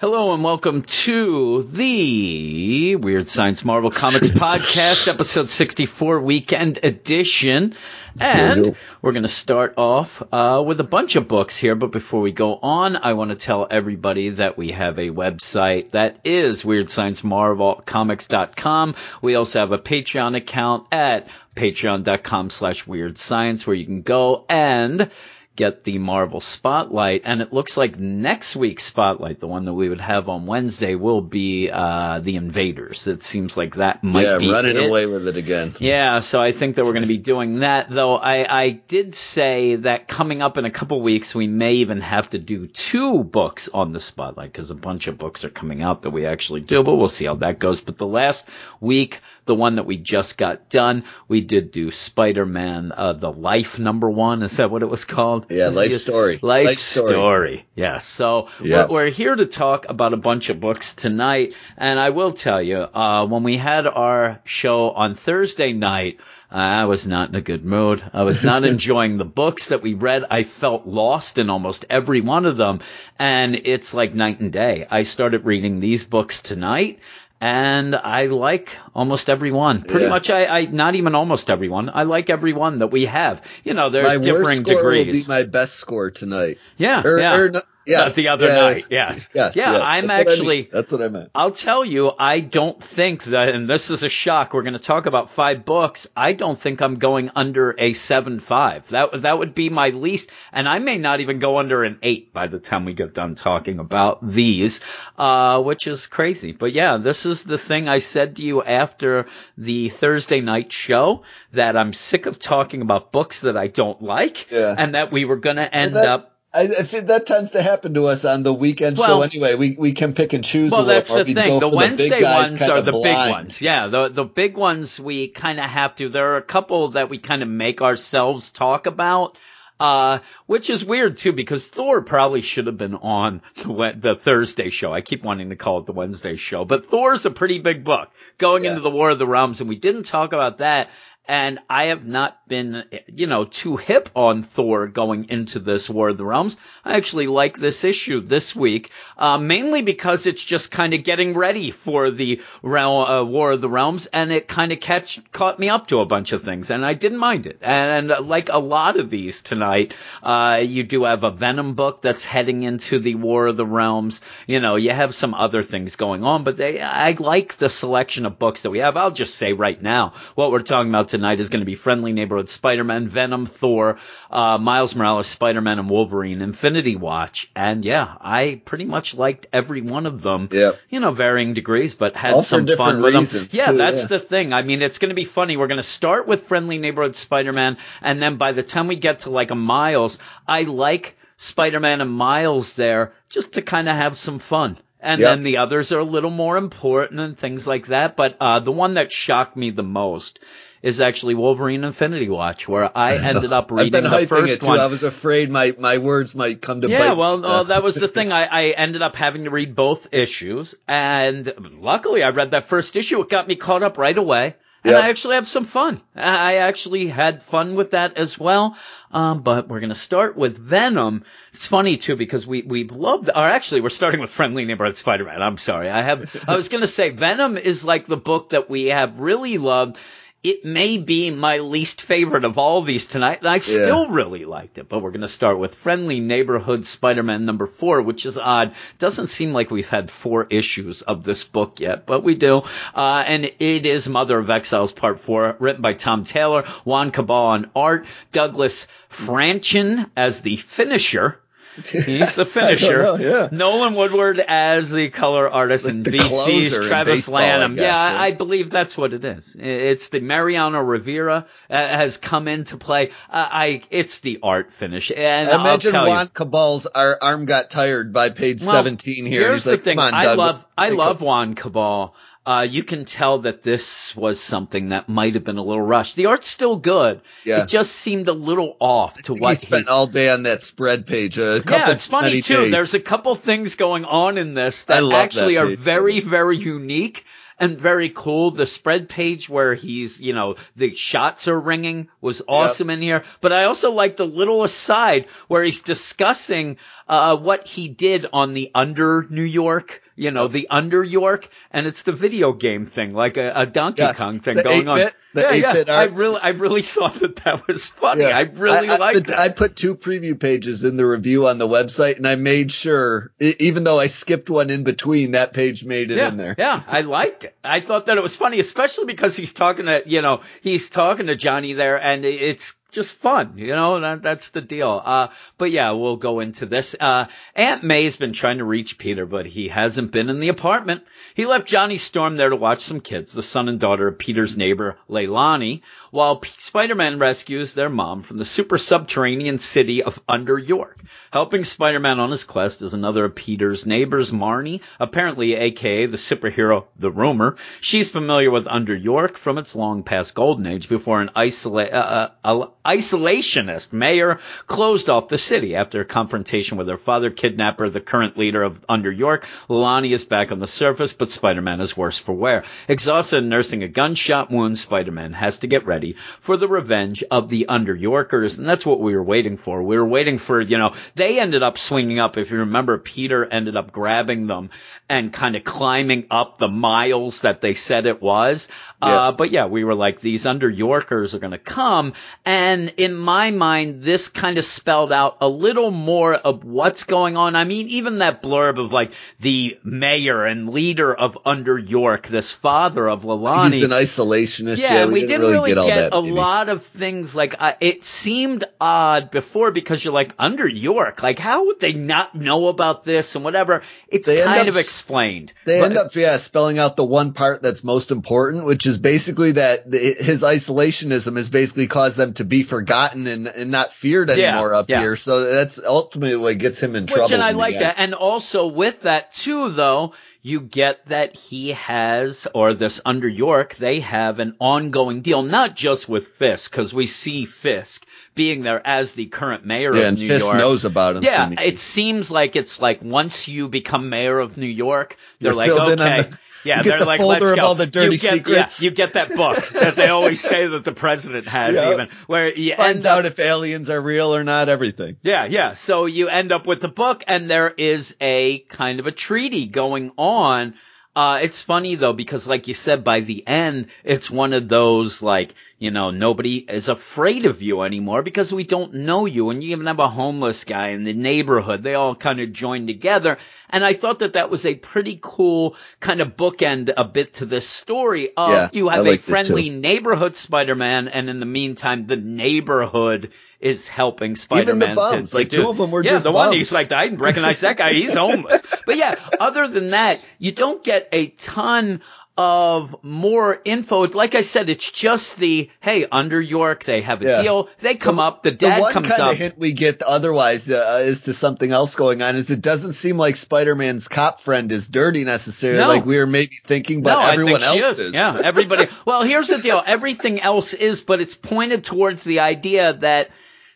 Hello and welcome to the Weird Science Marvel Comics Podcast, episode 64, weekend edition. And we're going to start off uh, with a bunch of books here. But before we go on, I want to tell everybody that we have a website that is WeirdScienceMarvelComics.com. We also have a Patreon account at patreon.com slash weird science where you can go and get the Marvel Spotlight. And it looks like next week's Spotlight, the one that we would have on Wednesday, will be uh, The Invaders. It seems like that might yeah, be running it. away with it again. Yeah, so I think that we're going to be doing that. Though I, I did say that coming up in a couple weeks, we may even have to do two books on the Spotlight because a bunch of books are coming out that we actually do, but we'll see how that goes. But the last week, the one that we just got done, we did do Spider-Man, uh, the Life number one. Is that what it was called? Yeah, Life it- Story. Life, Life story. Story. Yes. So Yes. we're, we're here to talk about a bunch of books tonight, and I will tell you, uh, when we had our show on Thursday night. I was not in a good mood. I was not enjoying the books that we read. I felt lost in almost every one of them. And it's like night and day. I started reading these books tonight and I like almost every one. Pretty Yeah. much I, I, not even almost every one. I like every one that we have. You know, there's my worst differing score will be my best score tonight. yeah. Or, yeah. or yes, the other yeah, night. Yes. Yes, yeah. yes, I'm that's what I actually, mean. that's what I meant. I'll tell you, I don't think that, and this is a shock. We're going to talk about five books. I don't think I'm going under a seven five. That that would be my least, and I may not even go under an eight by the time we get done talking about these, uh, which is crazy. But yeah, this is the thing I said to you after the Thursday night show that I'm sick of talking about books that I don't like, Yeah. and that we were going to end that- up. I, I think that tends to happen to us on the weekend Well- show anyway. We we can pick and choose. a Well, that's the thing. The Wednesday guys ones are the big ones. Yeah, the the big ones we kind of have to. There are a couple that we kind of make ourselves talk about. Uh, which is weird too because Thor probably should have been on the, the Thursday show. I keep wanting to call it the Wednesday show, but Thor's a pretty big book going Yeah. into the War of the Realms and we didn't talk about that. And I have not been, you know, too hip on Thor going into this War of the Realms. I actually like this issue this week, uh, mainly because it's just kind of getting ready for the Rel- uh, War of the Realms, and it kind of catch caught me up to a bunch of things, and I didn't mind it. And, uh, like a lot of these tonight, uh, you do have a Venom book that's heading into the War of the Realms. You know, you have some other things going on, but they, I like the selection of books that we have. I'll just say right now, what we're talking about tonight is going to be Friendly Neighborhood Spider-Man, Venom, Thor, uh, Miles Morales, Spider-Man, and Wolverine, Infinity Watch. And yeah, I pretty much liked every one of them. You know, varying degrees, but had All some fun with them. Yeah, too, that's yeah. the thing. I mean, it's going to be funny. We're going to start with Friendly Neighborhood Spider-Man, and then by the time we get to like a Miles, I like Spider-Man and Miles there just to kind of have some fun. And Yep. then the others are a little more important and things like that. But uh, the one that shocked me the most is actually Wolverine Infinity Watch, where I ended up reading the first one. I was afraid my, my words might come to bite Yeah, bite. well, uh, that was the thing. I, I ended up having to read both issues, and luckily I read that first issue. It got me caught up right away, and Yep. I actually have some fun. I actually had fun with that as well. Um, but we're gonna start with Venom. It's funny too because we we've loved, or actually we're starting with Friendly Neighborhood Spider-Man. I'm sorry, I have. I was gonna say Venom is like the book that we have really loved. It may be my least favorite of all these tonight, and I still really liked it. But we're going to start with Friendly Neighborhood Spider-Man number four, which is odd. Doesn't seem like we've had four issues of this book yet, but we do. Uh, and it is Mother of Exiles Part Four, written by Tom Taylor, Juan Cabal on art, Douglas Franchin as the finisher. He's the finisher. know, yeah. Nolan Woodard as the color artist Like and VC's Travis baseball, I Lanham. guess, yeah, right? I believe that's what it is. It's the Mariano Rivera uh, has come into play. Uh, I it's the art finish, and I I'll imagine tell Juan you. Cabal's our arm got tired by page Well, 17 here. Here's he's the like, thing. come on, I Doug. love I love Juan Cabal. Uh, you can tell that this was something that might have been a little rushed. The art's still good. Yeah. It just seemed a little off to what he spent all day on that spread page. Yeah, it's funny too. days. There's a couple things going on in this that love that actually are very, very unique and very cool. The spread page where he's, you know, the shots are ringing was awesome in here. But I also like the little aside where he's discussing uh, what he did on the under New York. You know, the under York, and it's the video game thing, like a, a Donkey Yes, Kong thing going on. 8-bit the yeah, yeah. 8-bit I really, I really thought that that was funny. I really I, I- liked the- it. I put two preview pages in the review on the website, and I made sure, even though I skipped one in between, that page made it yeah, in there. Yeah, I liked it. I thought that it was funny, especially because he's talking to, you know, he's talking to Johnny there and it's just fun, you know, that, that's the deal. Uh, but yeah, we'll go into this. Uh, Aunt May's been trying to reach Peter, but he hasn't been in the apartment. He left Johnny Storm there to watch some kids, the son and daughter of Peter's neighbor, Leilani, while P- Spider-Man rescues their mom from the super subterranean city of Under York. Helping Spider-Man on his quest is another of Peter's neighbors, Marnie, apparently aka the superhero The Rumor. She's familiar with Under York from its long past golden age before an isola- uh, uh, isolationist mayor closed off the city after a confrontation with her father kidnapper, the current leader of Under York. Lilani is back on the surface, but Spider-Man is worse for wear. Exhausted and nursing a gunshot wound, Spider-Man has to get ready for the revenge of the Under Yorkers, and that's what we were waiting for. We were waiting for, you know, they ended up swinging up. If you remember, Peter ended up grabbing them and kind of climbing up the miles that they said it was. Uh, but yeah, we were like, these Under Yorkers are going to come. And in my mind, this kind of spelled out a little more of what's going on. I mean, even that blurb of like the mayor and leader of Under York, this father of Lalani. He's an isolationist. Yeah, we, we, didn't, didn't really, get, that. a maybe. lot of things like uh, it seemed odd before because you're like under York, like how would they not know about this and whatever? It's They kind of explained. They But- end up, yeah, spelling out the one part that's most important, which is basically that the, his isolationism has basically caused them to be forgotten and, and not feared Yeah, anymore up yeah. here. So that's ultimately what gets him in Which, trouble. and I like that. And also with that too, though, you get that he has, or this under York, they have an ongoing deal, not just with Fisk, because we see Fisk being there as the current mayor Yeah, of and New Fisk York. knows about him. Yeah, so it seems like it's like once you become mayor of New York, they're You're like, filled in on okay. yeah, they're the like, let's go. all the dirty you get, secrets. Yeah, you get that book that they always say that the president has, Yeah. even where you finds up out if aliens are real or not, everything. yeah, yeah. So you end up with the book, and there is a kind of a treaty going on. Uh, it's funny though, because like you said, by the end, it's one of those like, you know, nobody is afraid of you anymore because we don't know you. And you even have a homeless guy in the neighborhood. They all kind of join together. And I thought that that was a pretty cool kind of bookend a bit to this story of Yeah, you have a liked it, too. friendly neighborhood Spider-Man, and in the meantime, the neighborhood is helping Spider-Man. to- bums, to like, do- two of them were yeah, just the one he's like, I didn't recognize that guy. He's homeless. But yeah, other than that, you don't get a ton of more info. Like I said, it's just the hey, under York, they have a Yeah. deal. They come The- up. The The one comes kind up. of hint we get otherwise uh, is to something else going on is it doesn't seem like Spider-Man's cop friend is dirty necessarily, No. like we were maybe thinking, but no, everyone think else is. Yeah, everybody. Well, here's the deal. Everything else is, but it's pointed towards the idea that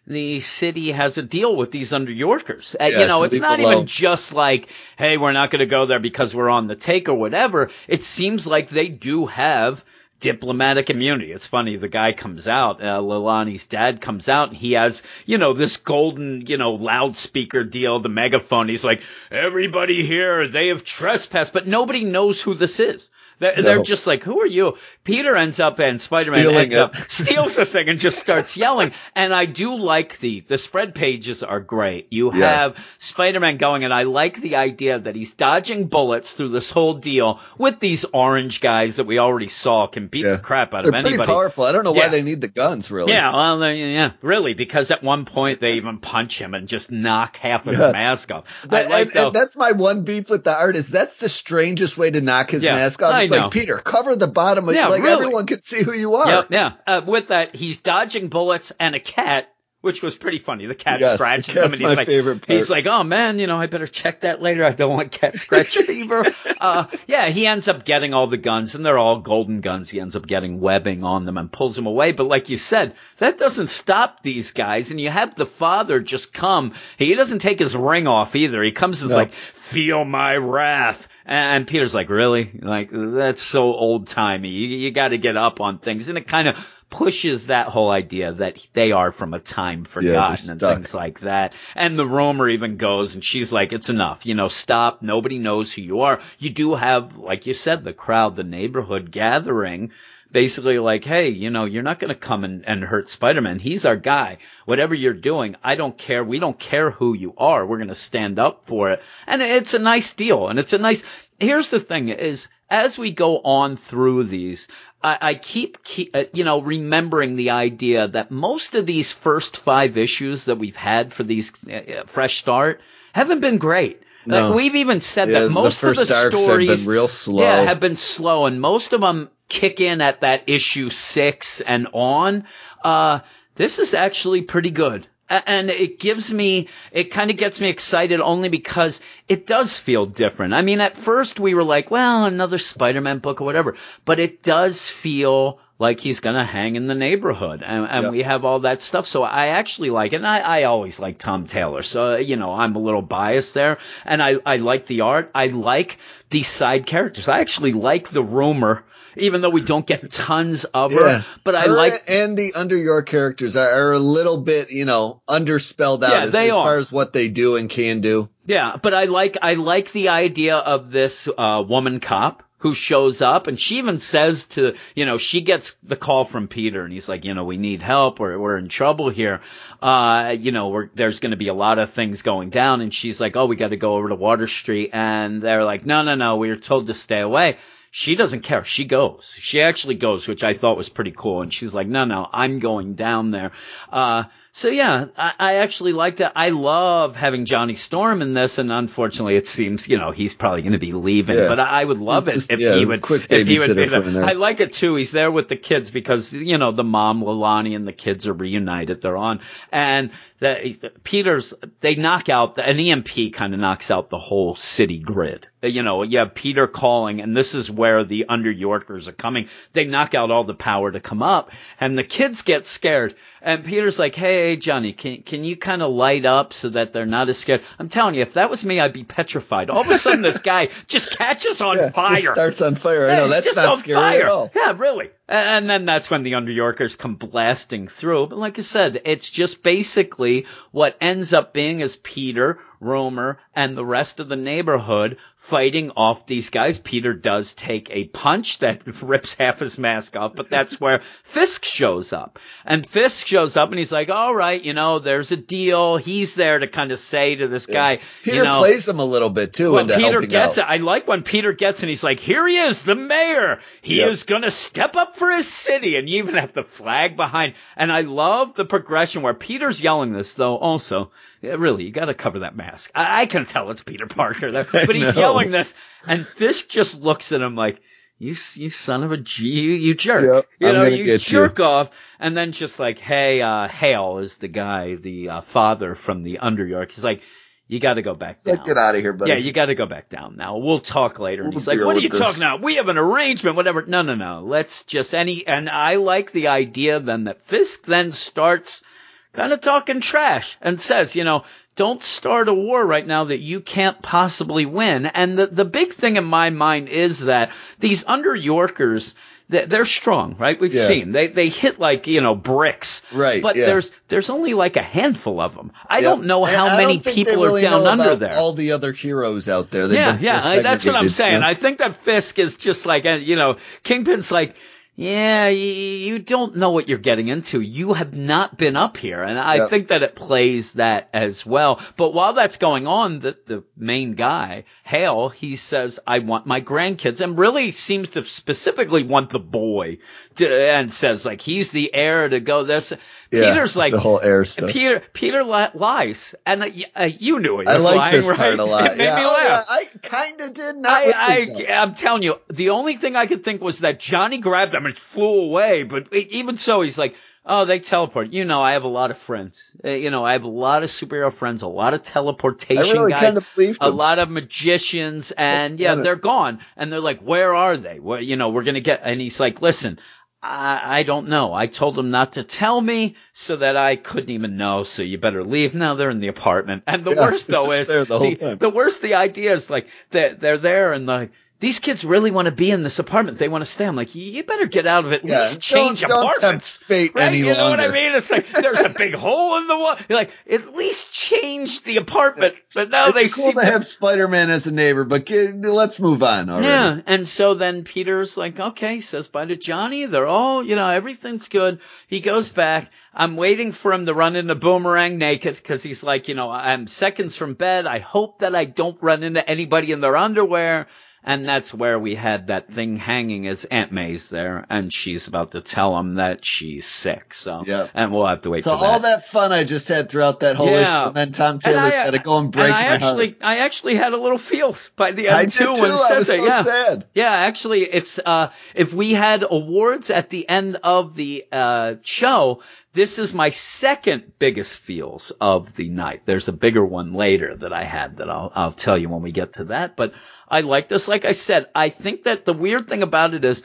the city has a deal with these under Yorkers. Uh, Yeah, you know, it's not alone. even just like, hey, we're not going to go there because we're on the take or whatever. It seems like they do have diplomatic immunity. It's funny. The guy comes out, uh, Lilani's dad comes out and he has, you know, this golden, you know, loudspeaker deal, the megaphone. He's like, everybody here, they have trespassed, but nobody knows who this is. They're, they're just like, who are you? Peter ends up and Spider-Man ends it. up steals the thing and just starts yelling. And I do like the, the spread pages are great. You have Spider-Man going and I like the idea that he's dodging bullets through this whole deal with these orange guys that we already saw can beat Yeah. the crap out They're of pretty powerful. I don't know why they need the guns, really. Yeah, well, yeah, really, because at one point they even punch him and just knock half of Yes. his mask off. That- I like and, though, and that's my one beef with the artist. That's the strangest way to knock his Yeah, mask off. I It's know. like Peter, cover the bottom of Yeah, like really. everyone can see who you are. Yep, yeah. Uh, with that, he's dodging bullets and a cat which was pretty funny. The cat Yes, scratches him, and he's like, he's like, oh man, you know, I better check that later. I don't want cat scratch fever. Uh, yeah, he ends up getting all the guns, and they're all golden guns. He ends up getting webbing on them and pulls them away. But like you said, that doesn't stop these guys. And you have the father just come. He doesn't take his ring off either. He comes and is No. like, feel my wrath. And Peter's like, really? Like, that's so old timey. You, you got to get up on things. And it kind of pushes that whole idea that they are from a time forgotten and things like that. And the rumor even goes and she's like, it's enough. You know, stop. Nobody knows who you are. You do have, like you said, the crowd, the neighborhood gathering. Basically like, hey, you know, you're not going to come and, and hurt Spider-Man. He's our guy. Whatever you're doing, I don't care. We don't care who you are. We're going to stand up for it. And it's a nice deal. And it's a nice, here's the thing is, as we go on through these, I, I keep, keep uh, you know, remembering the idea that most of these first five issues that we've had for these uh, uh, fresh start haven't been great. No. Like we've even said Yeah, that most the of the stories have been real slow. yeah, have been slow, and most of them kick in at that issue six and on. Uh, this is actually pretty good. And it gives me, it kind of gets me excited only because it does feel different. I mean, at first we were like, well, another Spider-Man book or whatever, but it does feel like he's gonna hang in the neighborhood and, and Yep. we have all that stuff. So I actually like it. And I, I always like Tom Taylor. So, you know, I'm a little biased there and I, I like the art. I like these side characters. I actually like the rumor, even though we don't get tons of her, Yeah. but I Her like, and the under your characters are, are a little bit, you know, underspelled out Yeah, as, as far as what they do and can do. Yeah, but I like I like the idea of this uh, woman cop who shows up and she even says to you know she gets the call from Peter and he's like you know we need help we're we're in trouble here uh you know we're, there's going to be a lot of things going down and she's like oh we got to go over to Water Street and they're like no no no we were told to stay away she doesn't care. She goes. She actually goes, which I thought was pretty cool. And she's like, no, no, I'm going down there. Uh, so yeah, I, I actually liked it. I love having Johnny Storm in this, and unfortunately, it seems you know he's probably going to be leaving. Yeah. But I, I would love He's it just- if yeah, he would. quick if he would be there. there. I like it too. He's there with the kids because you know the mom Lalani and the kids are reunited. They're on, and the, Peter's they knock out an EMP kind of knocks out the whole city grid. Uh, You know, you have Peter calling, and this is where the under Yorkers are coming. They knock out all the power to come up, and the kids get scared. And Peter's like, "Hey, Johnny, can can you kind of light up so that they're not as scared?" I'm telling you, if that was me, I'd be petrified. All of a sudden, this guy just catches on Yeah, fire. Starts on fire. I Yeah, know that's just not scary fire. at all. Yeah, really. And then that's when the Under Yorkers come blasting through. But like I said, it's just basically what ends up being is Peter, Rumor, and the rest of the neighborhood fighting off these guys. Peter does take a punch that rips half his mask off, but that's where Fisk shows up. And Fisk shows up and he's like, all right, you know, there's a deal. He's there to kind of say to this guy, Peter you know, plays him a little bit too well, Peter gets out. it. I like when Peter gets and he's like, here he is, the mayor. He Yep. is going to step up for his city. And you even have the flag behind. And I love the progression where Peter's yelling this, though, also. Yeah, really, you got to cover that mask. I, I can tell it's Peter Parker there, but he's yelling this, and Fisk just looks at him like, "You, you son of a G, you, you jerk! Yep, you I'm know, you get you." jerk off." And then just like, "Hey, uh, Hale is the guy, the uh, father from the Under York." He's like, "You got to go back It's down." like, get out of here, buddy. Yeah, you got to go back down now. We'll talk later. And We'll he's like, "What are you this." talking about? We have an arrangement, whatever." No, no, no. Let's just any. And I like the idea then that Fisk then starts kind of talking trash and says, you know, don't start a war right now that you can't possibly win. And the the big thing in my mind is that these under Yorkers. they- They're strong, right? We've Yeah. seen they they hit like you know bricks, Right, But yeah. there's there's only like a handful of them. I Yep. don't know how I many people really are down under there. All the other heroes out there. They've Yeah, so yeah, that's what I'm saying. know? I think that Fisk is just like, uh, you know, Kingpin's like, yeah, you, you don't know what you're getting into. You have not been up here. And I Yep. think that it plays that as well. But while that's going on, the, the main guy, Hale, he says, I want my grandkids and really seems to specifically want the boy and says like, he's the heir to go this. Yeah, Peter's like, the whole heir stuff. Peter, Peter lies. And uh, uh, you knew he I like lying, this right? part a lot. It made yeah, me oh, laugh. yeah, I kind of did not. I. I, I'm telling you, the only thing I could think was that Johnny grabbed them and flew away. But even so, he's like, Oh, they teleport. You know, I have a lot of friends. Uh, you know, I have a lot of superhero friends, a lot of teleportation really guys, a lot of magicians, and yeah, Yeah. they're gone. And they're like, where are they? Well, you know, we're gonna get, and he's like, listen, I, I don't know. I told them not to tell me so that I couldn't even know. So you better leave. Now they're in the apartment. And the Yeah, worst though is the the, the worst the idea is like they're, they're there and like, these kids really want to be in this apartment. They want to stay. I'm like, you better get out of it. At Yeah, least change don't, don't apartments. tempt fate Right? any you know longer. what I mean? It's like there's a big hole in the wall. You're like, at least change the apartment. But now it's they cool to have Spider-Man as a neighbor, but let's move on already. yeah, and so then Peter's like, okay, says bye to Johnny. They're all, you know, everything's good. He goes back. I'm waiting for him to run into Boomerang naked because he's like, you know, I'm seconds from bed. I hope that I don't run into anybody in their underwear. And that's where we had that thing hanging as Aunt May's there, and she's about to tell him that she's sick. So, Yeah. and we'll have to wait So for all that. So all that fun I just had throughout that whole Yeah. issue, and then Tom Taylor's got to go and break and I my actually, heart. I actually had a little feels by the end I too too. when it I says was it. so yeah. sad. Yeah, actually, it's uh, if we had awards at the end of the uh, show, this is my second biggest feels of the night. There's a bigger one later that I had that I'll I'll tell you when we get to that. But I like this. Like I said, I think that the weird thing about it is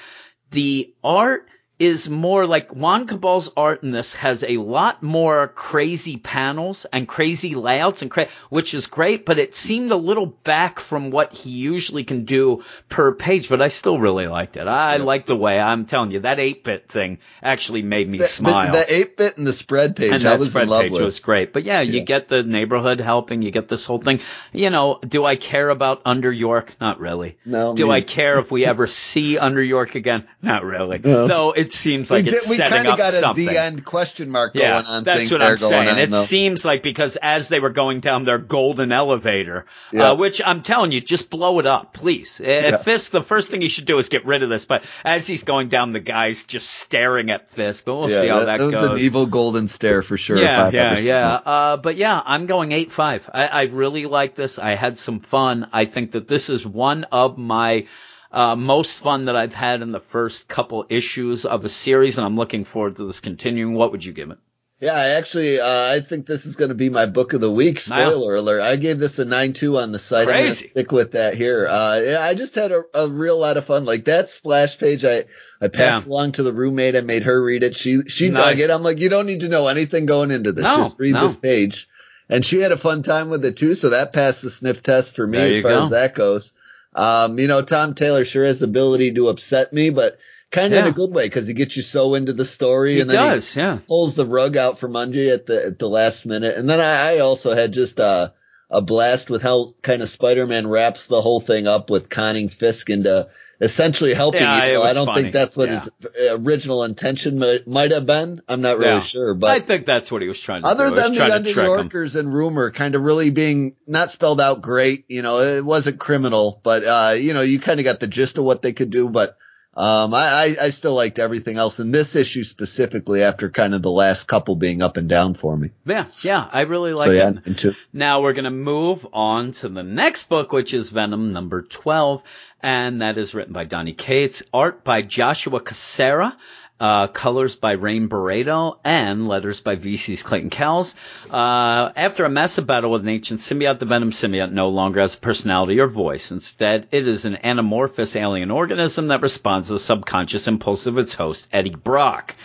the art is more like Juan Cabal's art in this has a lot more crazy panels and crazy layouts and cra- which is great, but it seemed a little back from what he usually can do per page, but I still really liked it. I Yep. like the way I'm telling you that 8-bit thing actually made me The, smile. the, the 8-bit and the spread page, and that was spread page with. was great. But yeah, you get the neighborhood helping, you get this whole thing. You know, do I care about Under York? Not really. No, Do me- I care if we ever see Under York again? Not really. No. Though it seems like we it's did, we setting up got a something. the end question mark yeah, on. that's thing what I'm saying. on, it though. seems like because as they were going down their golden elevator, Yeah. uh, which I'm telling you, just blow it up, please. At Yeah. Fisk, the first thing he should do is get rid of this. But as he's going down, the guy's just staring at Fisk. But we'll yeah, see how that, was goes. an evil golden stare for sure. Yeah, yeah, yeah. Uh, but yeah, I'm going eight five. I, I really like this. I had some fun. I think that this is one of my uh, most fun that I've had in the first couple issues of a series, and I'm looking forward to this continuing. What would you give it? Yeah, I actually, uh, I think this is going to be my book of the week. Wow. Spoiler alert! I gave this a nine two on the site. I'm going to Crazy. stick with that here. Uh, yeah, I just had a, a real lot of fun. Like that splash page, I I passed along to the roommate. I made her read it. She she Nice. dug it. I'm like, you don't need to know anything going into this. No, just read no. this page. And she had a fun time with it too. So that passed the sniff test for me as far go. as that goes. Um, you know, Tom Taylor sure has the ability to upset me, but kind of in a good way because he gets you so into the story He and then he yeah. pulls the rug out from under you at the at the last minute. And then I, I also had just a a blast with how kind of Spider-Man wraps the whole thing up with conning Fisk into essentially helping Yeah, you. I don't funny. think that's what Yeah. his original intention might, might have been. I'm not really Yeah. sure, but I think that's what he was trying to other do. Other than the Under trick him. Yorkers and rumor kind of really being not spelled out great, you know, it wasn't criminal, but uh, you know, you kind of got the gist of what they could do, but um, I, I, I still liked everything else in this issue specifically after kind of the last couple being up and down for me. Yeah, yeah, I really like so yeah, it. into Now we're going to move on to the next book, which is Venom number 12. And that is written by Donny Cates, art by Joshua Cassara, uh, colors by Rain Beredo, and letters by VC's Clayton Cowles. Uh, after a massive battle with an ancient symbiote, the Venom symbiote no longer has a personality or voice. Instead, it is an anamorphous alien organism that responds to the subconscious impulse of its host, Eddie Brock.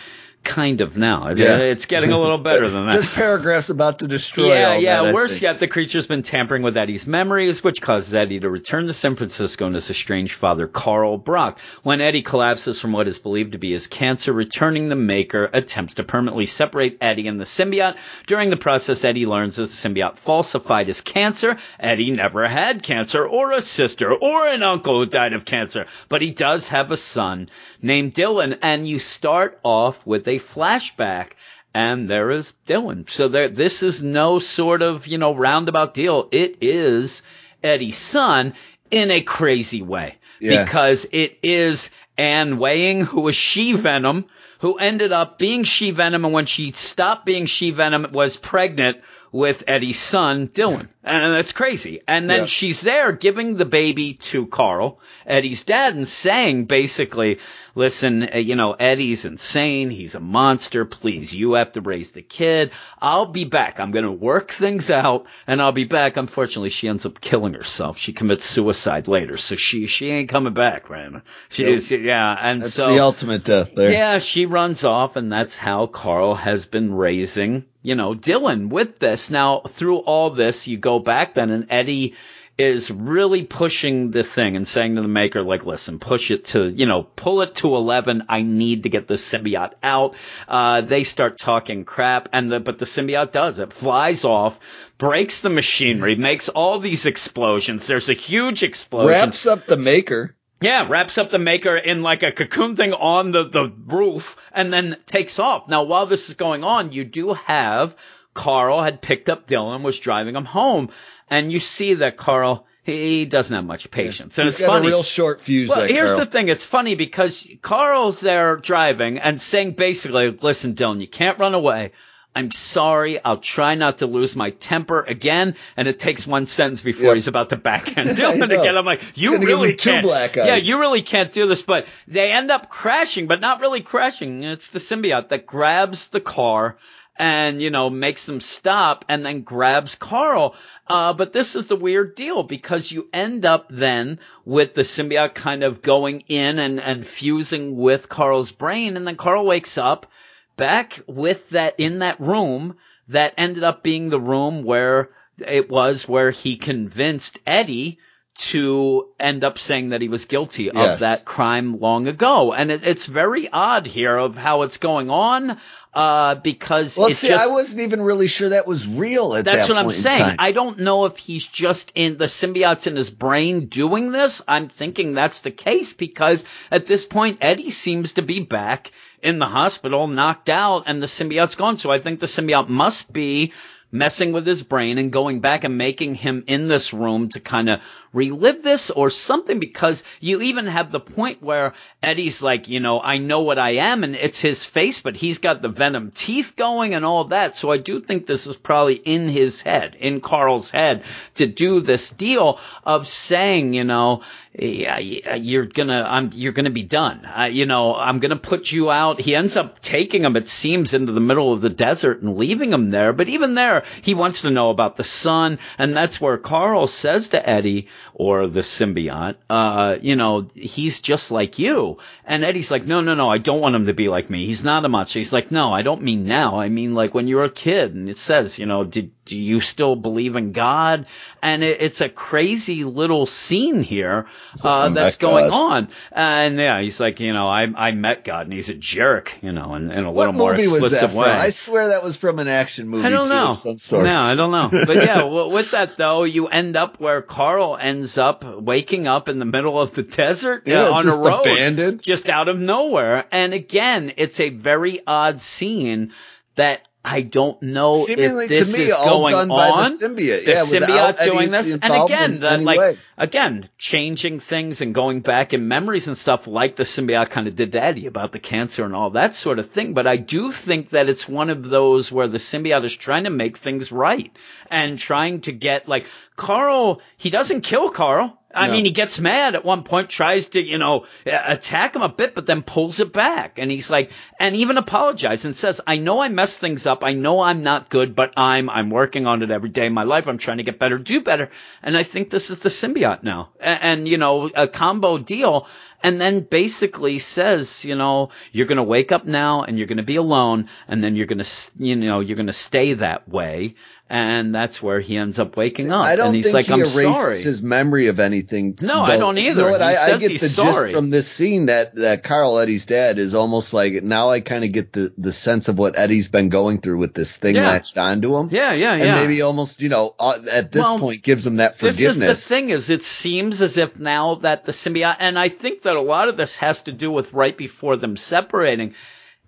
Kind of now. Yeah. It's getting a little better than that. This paragraph's about to destroy Yeah, yeah. that, Worse yet, the creature's been tampering with Eddie's memories, which causes Eddie to return to San Francisco and his estranged father, Carl Brock. When Eddie collapses from what is believed to be his cancer, returning the Maker attempts to permanently separate Eddie and the symbiote. During the process, Eddie learns that the symbiote falsified his cancer. Eddie never had cancer, or a sister, or an uncle who died of cancer, but he does have a son named Dylan, and you start off with a flashback and there is Dylan. So there, this is no sort of, you know, roundabout deal. It is Eddie's son in a crazy way Yeah. because it is Anne Weying, who was She Venom, who ended up being She Venom, and when she stopped being She Venom, was pregnant with Eddie's son, Dylan. And that's crazy. And then Yeah. she's there giving the baby to Carl, Eddie's dad, and saying basically, listen, uh, you know, Eddie's insane. He's a monster. Please, you have to raise the kid. I'll be back. I'm going to work things out and I'll be back. Unfortunately, she ends up killing herself. She commits suicide later. So she, she ain't coming back, right? She is, yeah. And That's so. the ultimate death there. Yeah, she runs off, and that's how Carl has been raising, you know, Dylan with this. Now, through all this, you go back then, and Eddie is really pushing the thing and saying to the maker, like, listen, push it to, you know, pull it to 11. I need to get the symbiote out. Uh, they start talking crap, and the, but the symbiote does. It flies off, breaks the machinery, makes all these explosions. There's a huge explosion. Wraps up the maker. Yeah, wraps up the maker in like a cocoon thing on the, the roof and then takes off. Now, while this is going on, you do have Carl had picked up Dylan, was driving him home, and you see that Carl, he doesn't have much patience. And He's it's got funny. a real short fuse. Well, here's Carl. the thing. It's funny because Carl's there driving and saying basically, listen, Dylan, you can't run away. I'm sorry. I'll try not to lose my temper again. And it takes one sentence before Yep. he's about to backhand Dylan again. I'm like, you really can't. Yeah, you really can't do this. But they end up crashing, but not really crashing. It's the symbiote that grabs the car and, you know, makes them stop and then grabs Carl. Uh, but this is the weird deal because you end up then with the symbiote kind of going in and, and fusing with Carl's brain. And then Carl wakes up back with that in that room that ended up being the room where it was where he convinced Eddie to end up saying that he was guilty of Yes. that crime long ago. And it, it's very odd here of how it's going on, uh, because Well, it's see, just, I wasn't even really sure that was real at that's that what I'm saying. I don't know if he's just in the symbiote's in his brain doing this. I'm thinking that's the case because at this point, Eddie seems to be back in the hospital, knocked out, and the symbiote's gone. So I think the symbiote must be messing with his brain and going back and making him in this room to kind of relive this or something because you even have the point where Eddie's like, you know, I know what I am and it's his face, but he's got the venom teeth going and all that. So I do think this is probably in his head, in Carl's head to do this deal of saying, you know, yeah, you're gonna, I'm, you're gonna be done. Uh, you know, I'm gonna put you out. He ends up taking him, it seems, into the middle of the desert and leaving him there. But even there, he wants to know about the sun, and that's where Carl says to Eddie or the symbiote, uh, you know, he's just like you. And Eddie's like, no, no, no, I don't want him to be like me. He's not a monster. He's like, no, I don't mean now. I mean like when you were a kid. And it says, you know, did do you still believe in God? And it, it's a crazy little scene here uh, I that's going God. on. And yeah, he's like, you know, I I met God, and he's a jerk, you know, in, in a what little more explicit that way. from? I swear that was from an action movie I don't too, know. of some sort. No, I don't know. But yeah, with that though, you end up where Carl ends up waking up in the middle of the desert Yeah, uh, on a road, abandoned. just out of nowhere. And again, it's a very odd scene that I don't know Seemingly if this to me, is all going done on. by the symbiote. The yeah, symbiote doing this, and again, in that any like way. again, changing things and going back in memories and stuff like the symbiote kind of did Eddie about the cancer and all that sort of thing. But I do think that it's one of those where the symbiote is trying to make things right and trying to get like Carl. He doesn't kill Carl. I No. mean, he gets mad at one point, tries to, you know, attack him a bit, but then pulls it back. And he's like, and even apologizes and says, I know I messed things up. I know I'm not good, but I'm, I'm working on it every day of my life. I'm trying to get better, do better. And I think this is the symbiote now. And, and you know, a combo deal. And then basically says, you know, you're going to wake up now and you're going to be alone. And then you're going to, you know, you're going to stay that way. And that's where he ends up waking up. I don't and he's think like, he I'm erases sorry. his memory of anything. No, I don't You either. know what? I, I get the sorry. gist from this scene that that Carl Eddie's dad is almost like now I kind of get the the sense of what Eddie's been going through with this thing Yeah. latched onto him. yeah, yeah, And yeah. maybe almost, you know, uh, at this Well, point gives him that forgiveness. this is the thing is it seems as if now that the symbiote and I think that a lot of this has to do with right before them separating.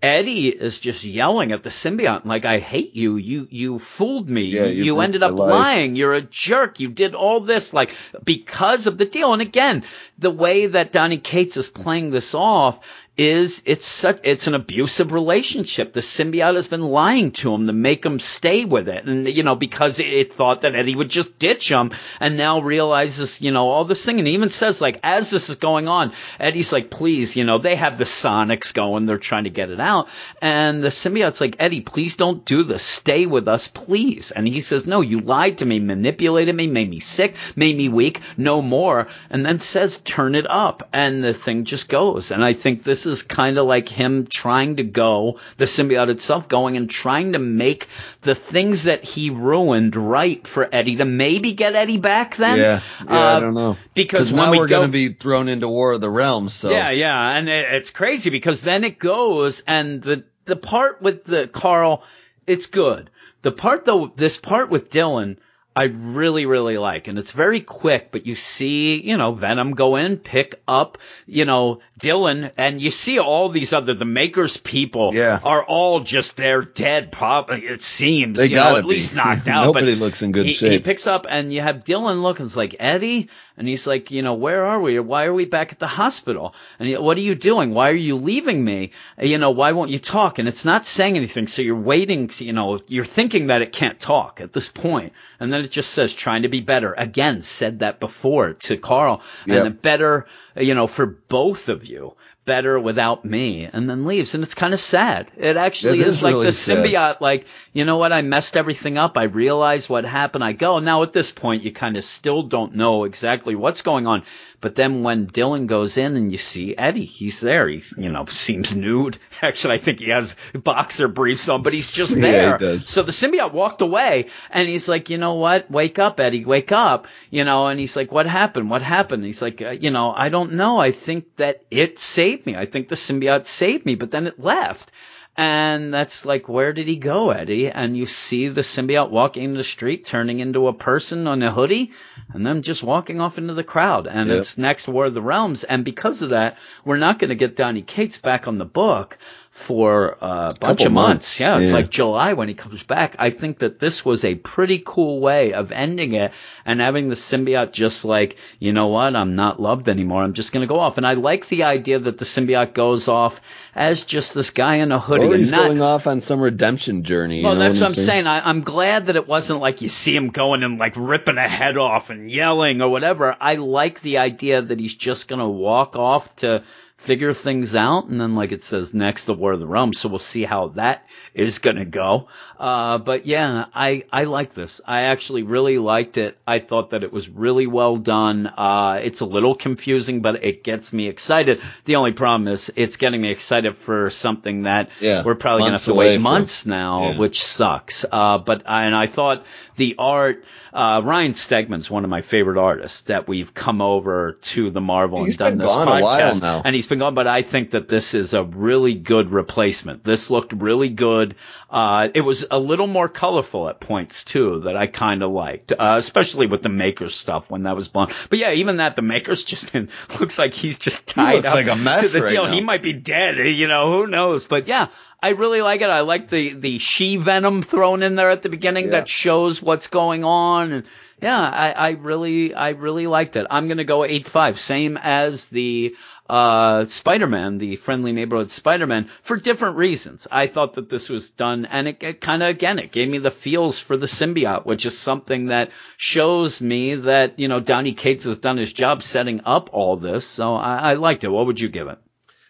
Eddie is just yelling at the symbiote like I hate you. You you fooled me. Yeah, you you ended up life." lying. You're a jerk. You did all this like because of the deal. And again, the way that Donny Cates is playing this off is it's such it's an abusive relationship. The symbiote has been lying to him to make him stay with it, and you know because it thought that Eddie would just ditch him, and now realizes you know all this thing, and even says like as this is going on, Eddie's like, please, you know they have the Sonics going, they're trying to get it out, and the symbiote's like, Eddie, please don't do this, stay with us, please, and he says, no, you lied to me, manipulated me, made me sick, made me weak, no more, and then says, turn it up, and the thing just goes, and I think this is kind of like him trying to go, the symbiote itself going and trying to make the things that he ruined right for Eddie to maybe get Eddie back then. Yeah, yeah uh, I don't know. Because now we are going to be thrown into War of the Realms. So yeah, yeah, and it, it's crazy because then it goes and the the part with the Carl, it's good. The part though, this part with Dylan I really, really like. And it's very quick, but you see, you know, Venom go in, pick up, you know, Dylan, and you see all these other, the Maker's people yeah. are all just there dead, probably, it seems, they you know, at be. least knocked out. Nobody looks in good he, shape. He picks up and you have Dylan looking, it's like, Eddie? And he's like, you know, where are we? Why are we back at the hospital? And he, what are you doing? Why are you leaving me? You know, why won't you talk? And it's not saying anything. So you're waiting, to, you know, you're thinking that it can't talk at this point. And then it just says trying to be better. Again, said that before to Carl. Yep. And the better, you know, for both of you better without me and then leaves. And it's kind of sad. It actually it is, is, like really the sad. symbiote like you know what? I messed everything up. I realize what happened. I go. Now at this point you kind of still don't know exactly what's going on but then when Dylan goes in and you see Eddie, he's there. He, you know, seems nude. Actually, I think he has boxer briefs on, but he's just there. Yeah, so the symbiote walked away and he's like, you know what? Wake up, Eddie, wake up. You know, and he's like, what happened? What happened? he's like, uh, you know, I don't know. I think that it saved me. I think the symbiote saved me, but then it left. And that's like, where did he go, Eddie? And you see the symbiote walking in the street, turning into a person on a hoodie, and then just walking off into the crowd. And yep. it's next War of the Realms. And because of that, we're not going to get Donny Cates back on the book for uh, a bunch of months. months. Yeah, it's yeah. like July when he comes back. I think that this was a pretty cool way of ending it and having the symbiote just like, you know what, I'm not loved anymore. I'm just going to go off. And I like the idea that the symbiote goes off as just this guy in a hoodie. Or he's not, going off on some redemption journey. Well, that's what I'm saying. saying. I, I'm glad that it wasn't like you see him going and like ripping a head off and yelling or whatever. I like the idea that he's just going to walk off to figure things out. And then, like it says next, the War of the Realms. So we'll see how that is going to go. Uh, but yeah, I, I like this. I actually really liked it. I thought that it was really well done. Uh, it's a little confusing, but it gets me excited. The only problem is it's getting me excited for something that yeah, we're probably going to have to wait months from, now, yeah. which sucks. Uh, but, and I thought the art, uh, Ryan Stegman's one of my favorite artists that we've come over to the Marvel he's and done this podcast. And he's been gone, but I think that this is a really good replacement. This looked really good. Uh, it was a little more colorful at points too that I kind of liked, uh, especially with the Makers stuff when that was blown. But yeah, even that the Makers just looks like he's just tied up like to the right deal. Now. He might be dead, you know, who knows? But yeah, I really like it. I like the the she venom thrown in there at the beginning yeah. that shows what's going on and yeah, I, I really, I really liked it. I'm gonna go eight five, same as the uh, Spider-Man, the friendly neighborhood Spider-Man, for different reasons. I thought that this was done, and it, it kind of again, it gave me the feels for the symbiote, which is something that shows me that you know Donny Cates has done his job setting up all this. So I, I liked it. What would you give it?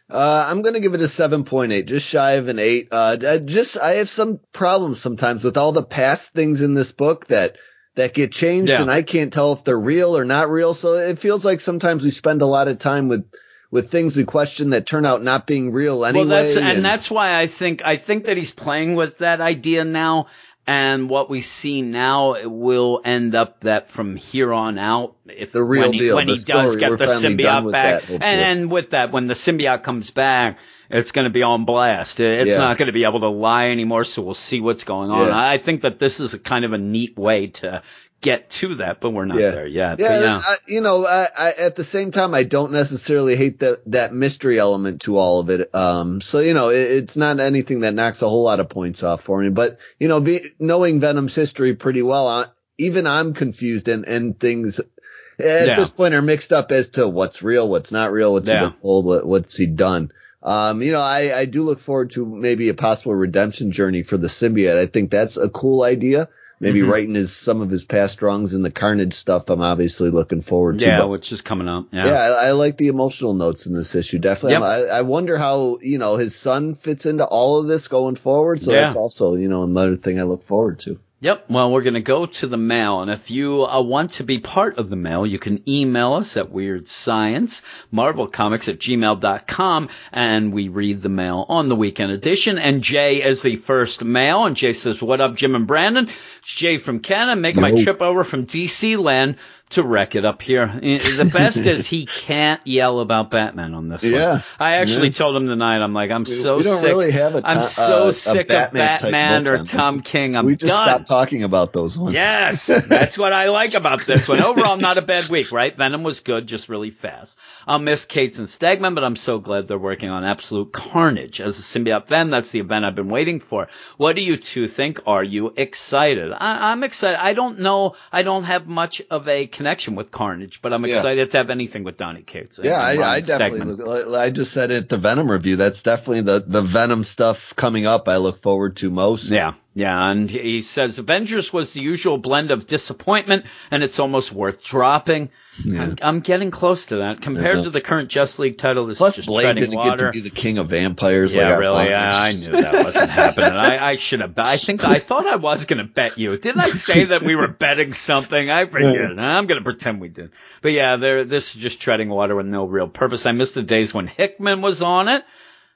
Uh, I'm gonna give it a 7.8, just shy of an 8. Uh, just, I have some problems sometimes with all the past things in this book that, that get changed yeah. and I can't tell if they're real or not real. So it feels like sometimes we spend a lot of time with, with things we question that turn out not being real anyway. Well, that's, and, and that's why I think, I think that he's playing with that idea now. And what we see now will end up that from here on out, if the real when he, deal, when he story, does get the symbiote back, that, and, and with that, when the symbiote comes back, it's going to be on blast. It's yeah. not going to be able to lie anymore. So we'll see what's going on. Yeah. I think that this is a kind of a neat way to get to that, but we're not yeah. there yet. Yeah, yeah. I, you know, I, I, at the same time, I don't necessarily hate that that mystery element to all of it. Um, so you know, it, it's not anything that knocks a whole lot of points off for me. But you know, be, knowing Venom's history pretty well, I, even I'm confused and and things at yeah. this point are mixed up as to what's real, what's not real, what's he been told, what, what's he done. Um, you know, I, I do look forward to maybe a possible redemption journey for the symbiote. I think that's a cool idea. Maybe Mhm. writing his some of his past wrongs in the Carnage stuff. I'm obviously looking forward to. Yeah, but- which is coming up. yeah, I, I like the emotional notes in this issue. Definitely. Yep. I, I wonder how you know his son fits into all of this going forward. So Yeah. that's also you know another thing I look forward to. Yep. Well, we're going to go to the mail. And if you uh, want to be part of the mail, you can email us at Weird Science, marvelcomics at gmail.com, and we read the mail on the weekend edition. And Jay is the first mail. And Jay says, What up, Jim and Brandon? It's Jay from Canada, making my trip over from DC land to wreck it up here. The best is he can't yell about Batman on this one. Yeah. I actually Yeah. told him tonight, I'm like, I'm so sick. really have a I'm so uh, sick Batman of Batman or. Tom King. I'm we just done. stopped talking about those ones. Yes, that's what I like about this one. Overall, not a bad week, right? Venom was good, just really fast. I'll miss Cates and Stegman, but I'm so glad they're working on Absolute Carnage as a symbiote Venom. That's the event I've been waiting for. What do you two think? Are you excited? I, I'm excited. I don't know. I don't have much of a connection with Carnage, but I'm Yeah. excited to have anything with Donny Cates. Yeah, I, I definitely look. I just said it at the Venom review. That's definitely the the Venom stuff coming up. I look forward to most. Yeah, yeah, and he says Avengers was the usual blend of disappointment, and it's almost worth dropping. Yeah. I'm, I'm getting close to that compared Yeah. to the current Just League title. This Plus, is just Blade treading didn't water. get to be the king of vampires. yeah, like I really. Yeah, I knew that wasn't happening. I, I should have. I think I thought I was going to bet you. Didn't I say that we were betting something? I forget. I'm going to pretend we did. But yeah, there. This is just treading water with no real purpose. I missed the days when Hickman was on it.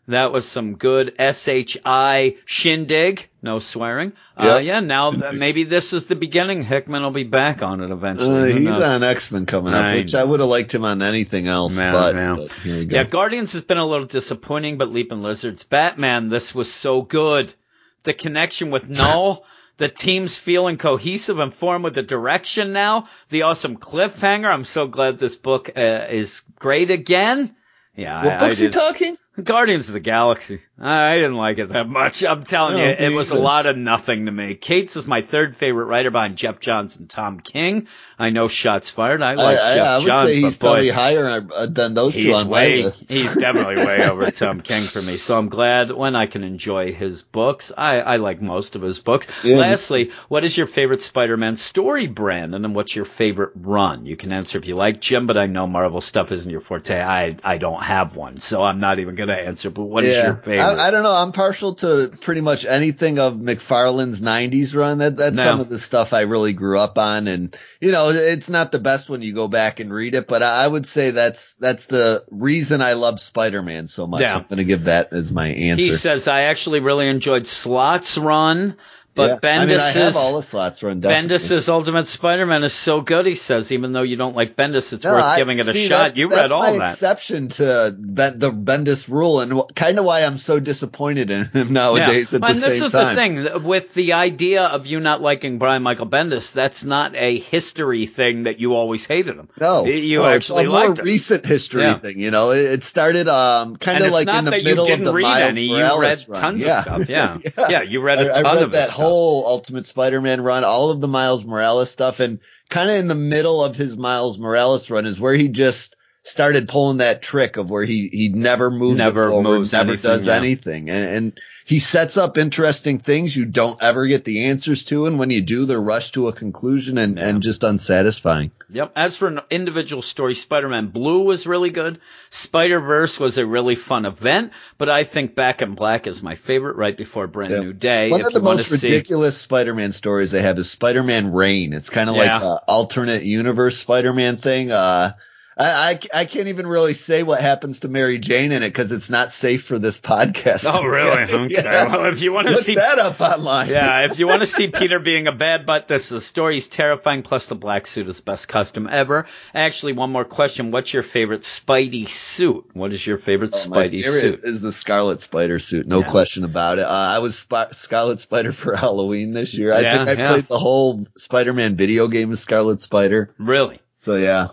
That was some good SHI shindig. No swearing. Uh, yeah, now that maybe this is the beginning. Hickman will be back on it eventually. Uh, he's on X Men coming up, I which. I would have liked him on anything else. Yeah, but, yeah. but here we go. Yeah, Guardians has been a little disappointing, but Leaping Lizards, Batman, this was so good. The connection with Knull, the team's feeling cohesive and formed with the direction now, the awesome cliffhanger. I'm so glad this book uh, is great again. Yeah, what I, book's I he talking? Guardians of the Galaxy. I didn't like it that much. I'm telling No, you, it was a lot of nothing to me. Cates is my third favorite writer behind Geoff Johns and Tom King. I know shots fired. I I, like I, Geoff I would Johns, say he's but boy, probably higher uh, than those two on my list. he's definitely way over Tom King for me. So I'm glad when I can enjoy his books. I, I like most of his books. Yeah. Lastly, what is your favorite Spider-Man story, Brandon, and what's your favorite run? You can answer if you like, Jim, but I know Marvel stuff isn't your forte. I, I don't have one, so I'm not even going to answer. But what is your favorite? I, I don't know. I'm partial to pretty much anything of McFarlane's '90s run. That that's No. some of the stuff I really grew up on, and you know, it's not the best when you go back and read it, but I, would say that's that's the reason I love Spider-Man so much. Yeah. I'm going to give that as my answer. he says I actually really enjoyed Slott's run, but Yeah. I mean, I have all the Slott's run. Bendis's Ultimate Spider-Man is so good. He says, even though you don't like Bendis, it's No, worth I- giving it a see, shot. that's- You read all my that. exception to ben, the Bendis rule, and kind of why I'm so disappointed in him nowadays. At and the this same is time. the thing with the idea of you not liking Brian Michael Bendis. That's not a history thing that you always hated him. No, you no, actually it's a more liked it. recent history Yeah. thing. You know, it, it started um kind of like in the middle of the Miles any. You read run. tons yeah. of stuff. Yeah. yeah, you read a ton I read of that stuff. Whole Ultimate Spider-Man run, all of the Miles Morales stuff, and kind of in the middle of his Miles Morales run is where he just started pulling that trick of where he he never moves Never forward, moves never anything, does yeah. anything, and, and he sets up interesting things you don't ever get the answers to, and when you do, they're rushed to a conclusion and Yeah. and just unsatisfying. Yep. As for an individual story, Spider-Man Blue was really good. Spider-Verse was a really fun event, but I think Back in Black is my favorite right before Brand Yeah. New Day. One if of the most see. ridiculous Spider-Man stories they have is Spider-Man Reign. It's kind of Yeah. like an alternate universe Spider-Man thing. Uh, I, I, I can't even really say what happens to Mary Jane in it because it's not safe for this podcast. Oh, really? Okay. Yeah. Well, if you want to Look see that up online. yeah, if you want to see Peter being a bad butt, this the story is terrifying. Plus, the black suit is the best costume ever. Actually, one more question: What's your favorite Spidey suit? What is your favorite Oh, my Spidey favorite suit? is the Scarlet Spider suit, no Yeah. question about it. Uh, I was Sp- Scarlet Spider for Halloween this year. I Yeah, think I played the whole Spider-Man video game as Scarlet Spider. Really? So yeah,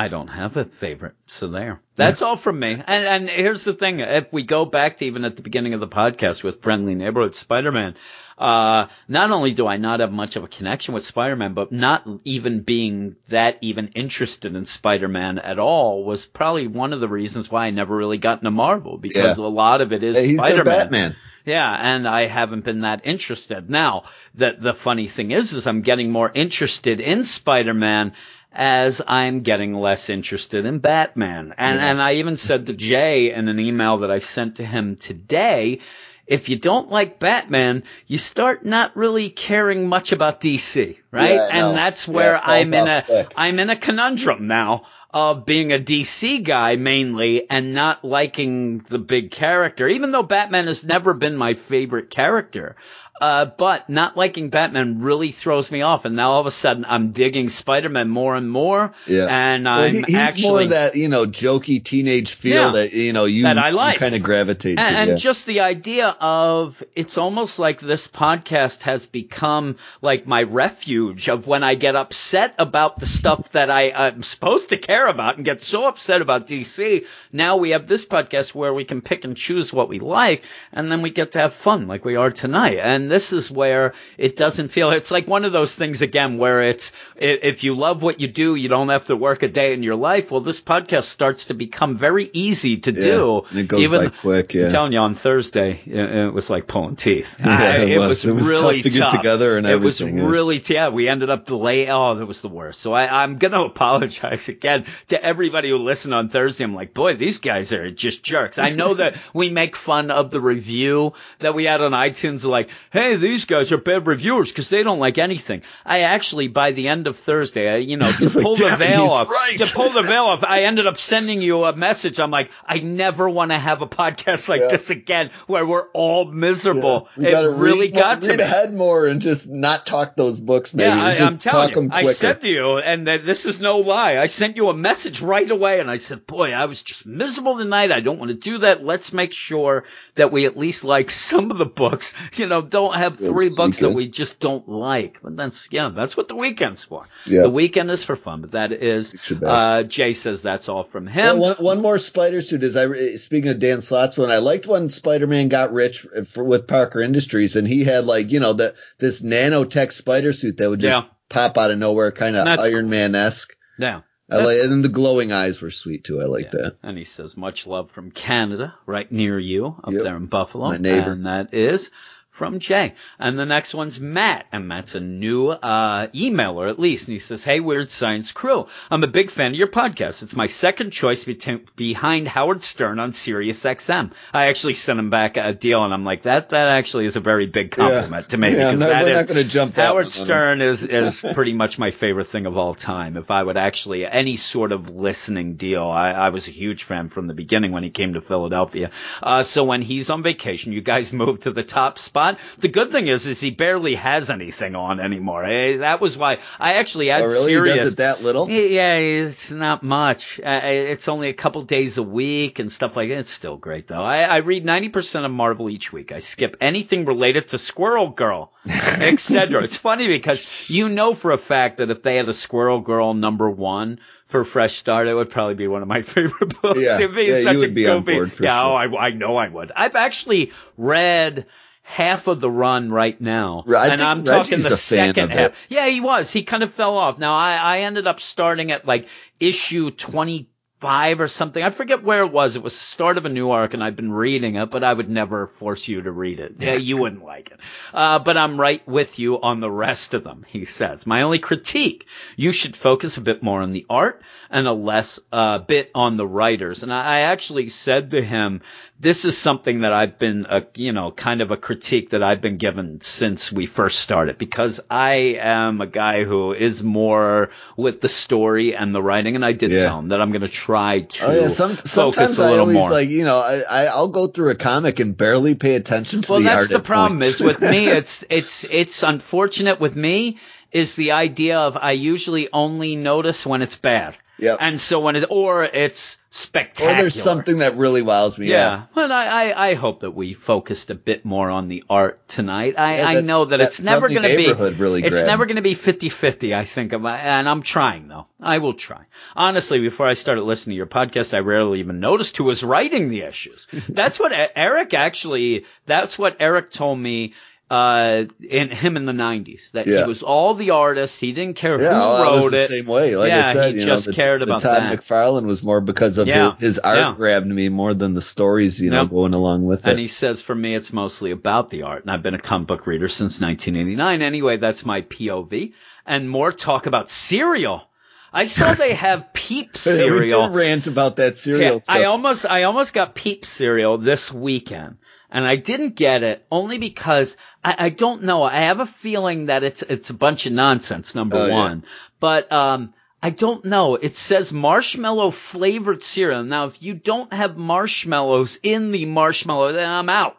I don't have a favorite, so there. That's all from me. And and here's the thing: if we go back to even at the beginning of the podcast with Friendly Neighborhood Spider-Man, uh, not only do I not have much of a connection with Spider-Man, but not even being that even interested in Spider-Man at all was probably one of the reasons why I never really got into Marvel because Yeah. a lot of it is Spider-Man. Yeah, and I haven't been that interested. Now, the the funny thing is, is I'm getting more interested in Spider-Man as I'm getting less interested in Batman. And Yeah. and I even said to Jay in an email that I sent to him today, if you don't like Batman, you start not really caring much about DC, right? Yeah, and no. that's where falls I'm in a. I'm in a conundrum now of being a DC guy mainly and not liking the big character, even though Batman has never been my favorite character. Uh, but not liking Batman really throws me off. And now all of a sudden I'm digging Spider-Man more and more. Yeah. And Well, I'm he- he's actually. more that you know jokey teenage feel Yeah. that you know you, That I like. kind of gravitate to. And, and yeah. just the idea of it's almost like this podcast has become like my refuge of when I get upset about the stuff that I, I'm supposed to care about and get so upset about DC. Now we have this podcast where we can pick and choose what we like and then we get to have fun like we are tonight. And this is where it doesn't feel, it's like one of those things again where it's, if you love what you do, you don't have to work a day in your life. Well, this podcast starts to become very easy to Yeah, do. and it goes even, by quick. Yeah. I'm telling you, on Thursday, it, was like pulling teeth. Yeah, I- it it, was. was. It was really tough to get together and It was yeah. really, yeah, we ended up late. Oh, that was the worst. So I, I'm going to apologize again to everybody who listened on Thursday. I'm like, boy, these guys are just jerks. I know that we make fun of the review that we had on iTunes, like, hey, these guys are bad reviewers because they don't like anything. I actually, by the end of Thursday, I, you know, to like, pull the veil off, right." to pull the veil off, I ended up sending you a message. I'm like, I never want to have a podcast like Yeah. this again where we're all miserable. We It really read, got to read me. ahead more and just not talk those books. Maybe Yeah, I, just I'm telling talk you. them I said to you, and th- this is no lie. I sent you a message right away, and I said, "Boy, I was just miserable tonight. I don't want to do that. Let's make sure that we at least like some of the books. You know, don't have three this books that we just don't like. But that's yeah, that's what the weekend's for. Yeah. The weekend is for fun, but that is. Uh, Jay says that's all from Yeah, him. one, one more spider suit is I speaking of Dan Slott's one. I liked when Spider-Man got rich for, with Parker Industries, and he had like you know the this nanotech spider suit that would just Yeah. pop out of nowhere, kind of That's Iron Man esque. yeah. I like, and then the glowing eyes were sweet too. I like that. And he says, much love from Canada, right near you, up Yep. there in Buffalo. My neighbor. And that is from Jay. And the next one's Matt, and Matt's a new uh, emailer at least. And he says, "Hey, Weird Science Crew, I'm a big fan of your podcast. It's my second choice be- behind Howard Stern on Sirius XM. I actually sent him back a deal, and I'm like, that that actually is a very big compliment to me Yeah, because not- that we're is not gonna jump that Howard. Stern is is pretty much my favorite thing of all time. If I would actually any sort of listening deal, I, I was a huge fan from the beginning when he came to Philadelphia. Uh, so when he's on vacation, you guys move to the top spot. The good thing is, is he barely has anything on anymore. Eh, that was why I actually had Oh, really? He does it that little? Yeah, it's not much. Uh, it's only a couple days a week and stuff like that. It's still great though. I, I read 90% of Marvel each week. I skip anything related to Squirrel Girl, etc. it's funny because you know for a fact that if they had a Squirrel Girl number one for Fresh Start, it would probably be one of my favorite books. Yeah. It'd be Yeah, you such a would be on board for yeah, sure. oh, I, I know I would. I've actually read half of the run right now. I and I'm talking the second half. Yeah, he was. He kind of fell off. Now I, I ended up starting at like issue 25 or something. I forget where it was. It was the start of a new arc and I've been reading it, but I would never force you to read it. Yeah, you wouldn't like it. Uh, but I'm right with you on the rest of them, he says. My only critique, you should focus a bit more on the art and a less, uh, bit on the writers. And I, I actually said to him, this is something that I've been, a, you know, kind of a critique that I've been given since we first started because I am a guy who is more with the story and the writing. And I did Yeah. tell him that I'm going to try to Oh yeah, some, focus sometimes a I little always more. like you know I, I I'll go through a comic and barely pay attention to well, the Well, that's the problem points. is with me, it's, it's, it's unfortunate with me is the idea of I usually only notice when it's bad. Yep. And so when it, or it's spectacular. Or there's something that really wows me. Yeah. Yeah. Well, I, I, I hope that we focused a bit more on the art tonight. I, Yeah, I know that it's never going to be, really it's grabbed never going to be 50-50, I think, of- and I'm trying though. I will try. Honestly, before I started listening to your podcast, I rarely even noticed who was writing the issues. that's what Eric actually, that's what Eric told me, uh, in him in the 90s, that Yeah. he was all the artist. He didn't care Yeah, who was wrote the it. same way. Like Yeah, I said, he you just know, the, cared the about Todd that. McFarlane was more because of Yeah, his, his art grabbed me more than the stories, you know, Yep. going along with it. And he says, for me, it's mostly about the art. And I've been a comic book reader since 1989. Anyway, that's my POV. And more talk about cereal. I saw they have Peep we cereal. did rant about that cereal Yeah, stuff. I almost, I almost got Peep cereal this weekend. And I didn't get it only because I, I don't know. I have a feeling that it's, it's a bunch of nonsense, number Oh, yeah. one. But, um, I don't know. It says marshmallow flavored cereal. Now, if you don't have marshmallows in the marshmallow, then I'm out.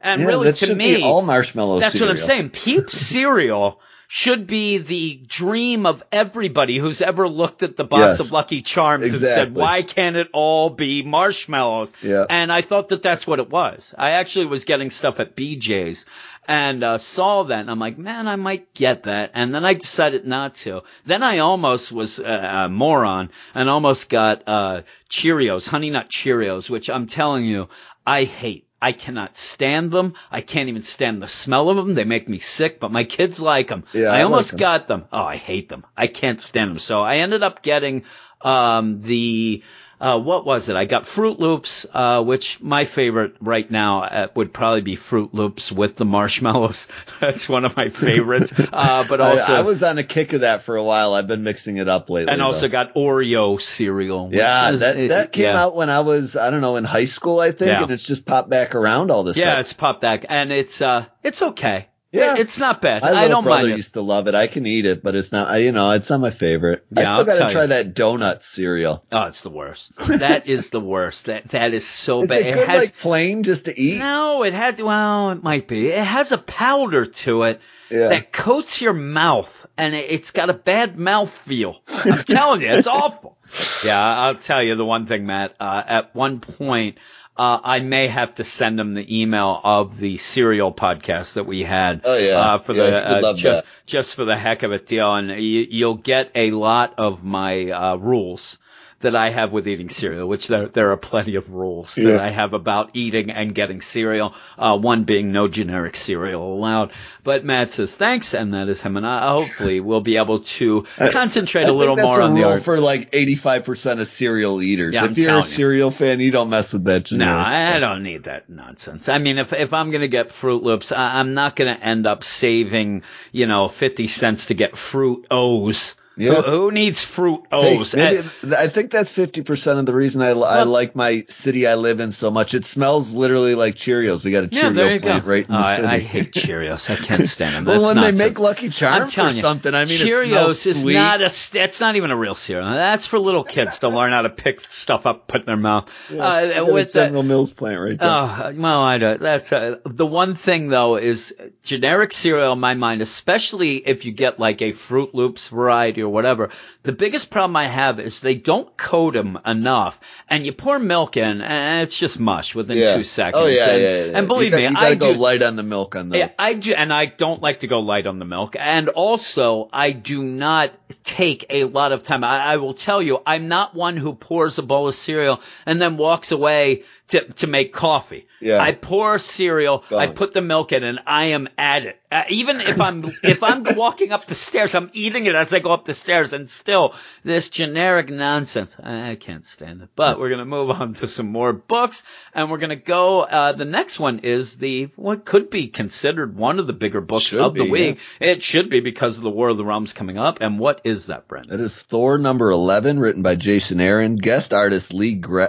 And yeah, really, to me, be all marshmallow that's cereal. what I'm saying. Peep cereal should be the dream of everybody who's ever looked at the box Yes. of Lucky Charms and said, why can't it all be marshmallows? Yeah. And I thought that that's what it was. I actually was getting stuff at BJ's and uh, saw that and I'm like, man, I might get that. And then I decided not to. Then I almost was a moron and almost got uh, Cheerios, Honey Nut Cheerios, which I'm telling you, I hate. I cannot stand them. I can't even stand the smell of them. They make me sick, but my kids like them. Yeah, I I almost like 'em. got them. Oh, I hate them. I can't stand them. So I ended up getting, um, the, uh, what was it? I got Froot Loops, uh, which my favorite right now uh, would probably be Froot Loops with the marshmallows. That's one of my favorites. Uh, but I- also, I, was on a kick of that for a while. I've been mixing it up lately. and also though. got Oreo cereal. which yeah, is- that that came yeah. out when I was I don't know in high school I think, Yeah. and it's just popped back around all this. Yeah, it's popped back and it's, uh, it's okay. Yeah. It's not bad. My I don't brother mind it. used to love it. I can eat it, but it's not. I, you know, it's not my favorite. I Yeah, still I'll gotta try you. that donut cereal. Oh, it's the worst. That is the worst. That that is so Is bad. it good, has like plain, just to eat? no. It has well, it might be. It has a powder to it Yeah. that coats your mouth, and it, it's got a bad mouth feel. I'm telling you, it's awful. Yeah, I'll tell you the one thing, Matt. Uh, at one point, uh, I may have to send them the email of the cereal podcast that we had. Oh, yeah. uh, for Yeah, the uh, love just that. just for the heck of it deal, and you, you'll get a lot of my uh, rules that I have with eating cereal, which there there are plenty of rules that Yeah. I have about eating and getting cereal. Uh, one being no generic cereal allowed. But Matt says thanks, and that is him, and I hopefully we'll be able to concentrate I a think little more a on the rule art. for like 85% of cereal eaters. Yeah, if I'm you're a telling you. cereal fan, you don't mess with that No, generic I don't need that nonsense. I mean, if if I'm gonna get Froot Loops, I, I'm not gonna end up saving, you know, fifty cents to get Fruit O's. Yeah. Who, who needs Fruit Hey, maybe- I think that's 50% of the reason I, I like my city I live in so much. It smells literally like Cheerios. We got a yeah, Cheerio go. plant right in Oh, the I, city. I hate Cheerios. I can't stand them. well, when nonsense. they make Lucky Charms or you, something, I mean, it Cheerios is sweet. not a. It's not even a real cereal. That's for little kids to learn how to pick stuff up, put in their mouth. We uh, with the, General Mills plant right there. Oh, well, I don't. That's uh, the one thing though is generic cereal in my mind, especially if you get like a Froot Loops variety or whatever. The biggest problem I have is they don't coat them enough, and you pour milk in, and it's just mush within yeah. two oh, seconds. Oh yeah, and, yeah, yeah. And believe you got, me, you gotta I go do. light on the milk on those. Yeah, I do, and I don't like to go light on the milk. And also, I do not take a lot of time. I, I will tell you, I'm not one who pours a bowl of cereal and then walks away to to make coffee. Yeah. I pour cereal, I put the milk in, and I am at it. Uh, even if I'm if I'm walking up the stairs, I'm eating it as I go up the stairs, and still this generic nonsense. I, can't stand it. But we're gonna move on to some more books, and we're gonna go. Uh, the next one is the what could be considered one of the bigger books Should of the be, week. It should be because of the War of the Realms coming up. And what is that, Brent? That is Thor number 11, written by Jason Aaron, guest artist Lee Gre-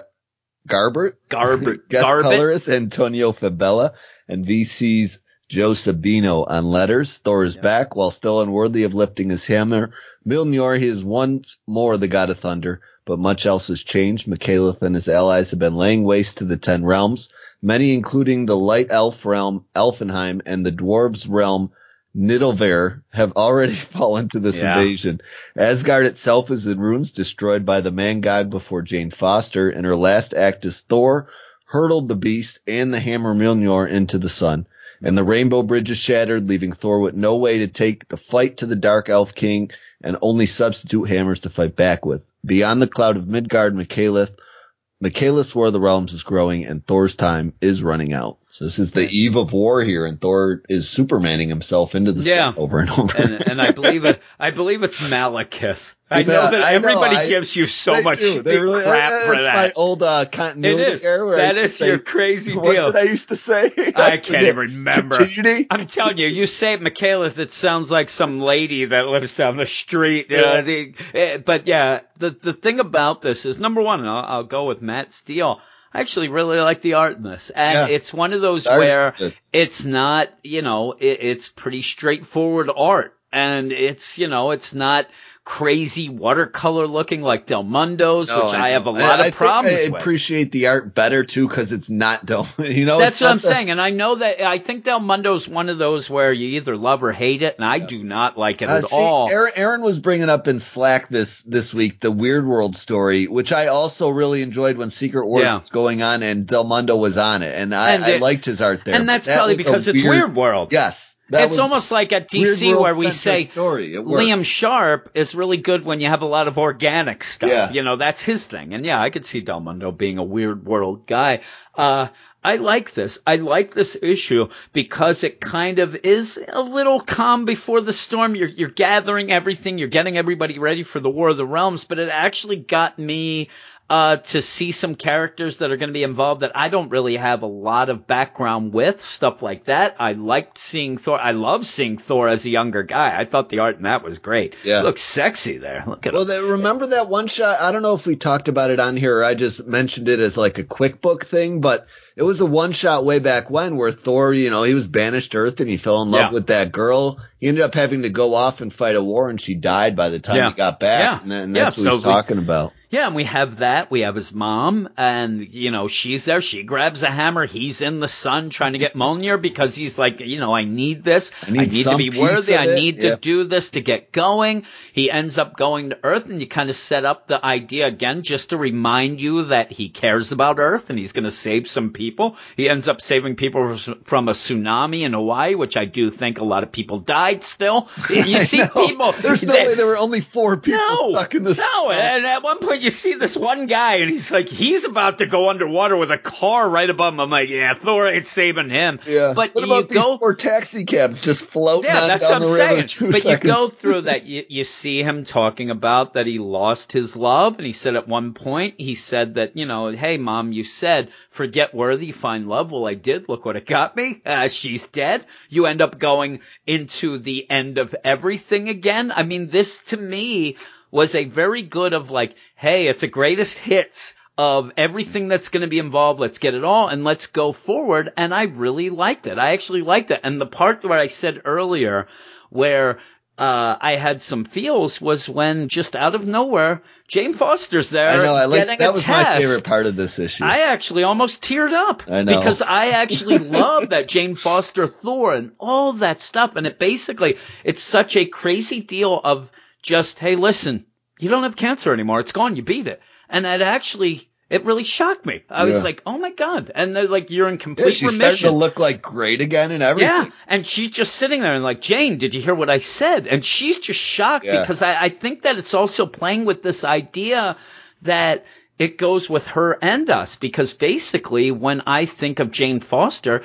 Garbert, Garbert, guest Garbett. colorist Antonio Fabela, and VC's Joe Sabino on letters. Thor is back while still unworthy of lifting his hammer. Mjolnir, he is once more the god of thunder, but much else has changed. Mikalith and his allies have been laying waste to the Ten Realms, many including the light elf realm, Elfenheim, and the dwarves realm, Nidavellir have already fallen to this Yeah. invasion. Asgard itself is in ruins, destroyed by the Mangog before Jane Foster, and her last act as Thor hurled the beast and the hammer Mjolnir into the sun. And the rainbow bridge is shattered, leaving Thor with no way to take the fight to the Dark Elf King and only substitute hammers to fight back with. Beyond the cloud of Midgard, Michaelith, Michaelith's War of the Realms is growing and Thor's time is running out. So this is the eve of war here and Thor is supermaning himself into the Yeah. over and over. and, and I believe it. I believe it's Malekith. I know that I know, everybody I- gives you so much do. They really- crap that- for that. my old uh, It continuity is. error. I That is your say, crazy what deal. did I used to say? I can't even remember. Continuity? I'm telling you, you say Michaelis, it sounds like some lady that lives down the street. Uh, Yeah. the, eh, but yeah, the the thing about this is number one, and I'll, I'll go with Matt Steele. I actually really like the art in this, and Yeah. it's one of those is where it's not, you know, it, it's pretty straightforward art, and it's, you know, it's not crazy watercolor looking like Del Mundo's, No, which I, have a lot I of problems think I with. appreciate the art better too because it's not Del. You know, That's what I'm the- saying, and I know that I think Del Mundo's one of those where you either love or hate it, and I do not like it Uh, at see, all. Aaron, Aaron was bringing up in Slack this this week the Weird World story, which I also really enjoyed when Secret Wars Yeah. was going on and Del Mundo was on it, and I, And I it- liked his art there. and that's that probably because it's Weird World. Yes, that it's almost like at DC where we say. Liam Sharp is really good when you have a lot of organic stuff. Yeah. You know, that's his thing. And yeah, I could see Del Mundo being a weird world guy. Uh, I like this. I like this issue because it kind of is a little calm before the storm. You're, you're gathering everything. You're getting everybody ready for the War of the Realms, but it actually got me uh, to see some characters that are going to be involved that I don't really have a lot of background with, stuff like that. I liked seeing Thor. I love seeing Thor as a younger guy. I thought the art in that was great. Yeah. He looks sexy there. Look at Well, they, remember that one shot? I don't know if we talked about it on here or I just mentioned it as like a quick book thing, but it was a one shot way back when where Thor, you know, he was banished to Earth and he fell in love Yeah. with that girl. He ended up having to go off and fight a war and she died by the time Yeah. he got back. Yeah. And, Yeah, that's what so he's we- talking about. Yeah, and we have that. We have his mom, and you know she's there. She grabs a hammer. He's in the sun trying to get Mjolnir because he's like, you know, I need this. I need to be worthy. I need Yeah. to do this to get going. He ends up going to Earth, and you kind of set up the idea again just to remind you that he cares about Earth and he's going to save some people. He ends up saving people from a tsunami in Hawaii, which I do think a lot of people died. Still, you see people. There's no they- way there were only four people no, stuck in this. no. And at one point, you see this one guy, and he's like, he's about to go underwater with a car right above him. I'm like, yeah, Thor ain't saving him. Yeah. But what you about go these four taxi cabs just floating yeah, on that's down what I'm the saying. But seconds? you go through that, you, you see him talking about that he lost his love, and he said at one point, he said that, you know, hey mom, you said, forget worthy, find love. Well, I did. Look what it got me. Uh, she's dead. You end up going into the end of everything again. I mean, this to me was a very good of like, hey, it's a greatest hits of everything that's going to be involved. Let's get it all and let's go forward. And I really liked it. I actually liked it. And the part where I said earlier where uh, I had some feels was when just out of nowhere, Jane Foster's there I know. I like that was test. my favorite part of this issue. I actually almost teared up I know. because I actually love that Jane Foster Thor and all that stuff. And it basically, it's such a crazy deal of just, hey, listen, you don't have cancer anymore. It's gone. You beat it. And that actually, it really shocked me. I was like, oh my God. And they're like, you're in yeah, complete she's starting remission. to look like great again and everything. Yeah, and she's just sitting there and like, Jane, did you hear what I said? And she's just shocked Yeah. because I, I think that it's also playing with this idea that it goes with her and us because basically when I think of Jane Foster,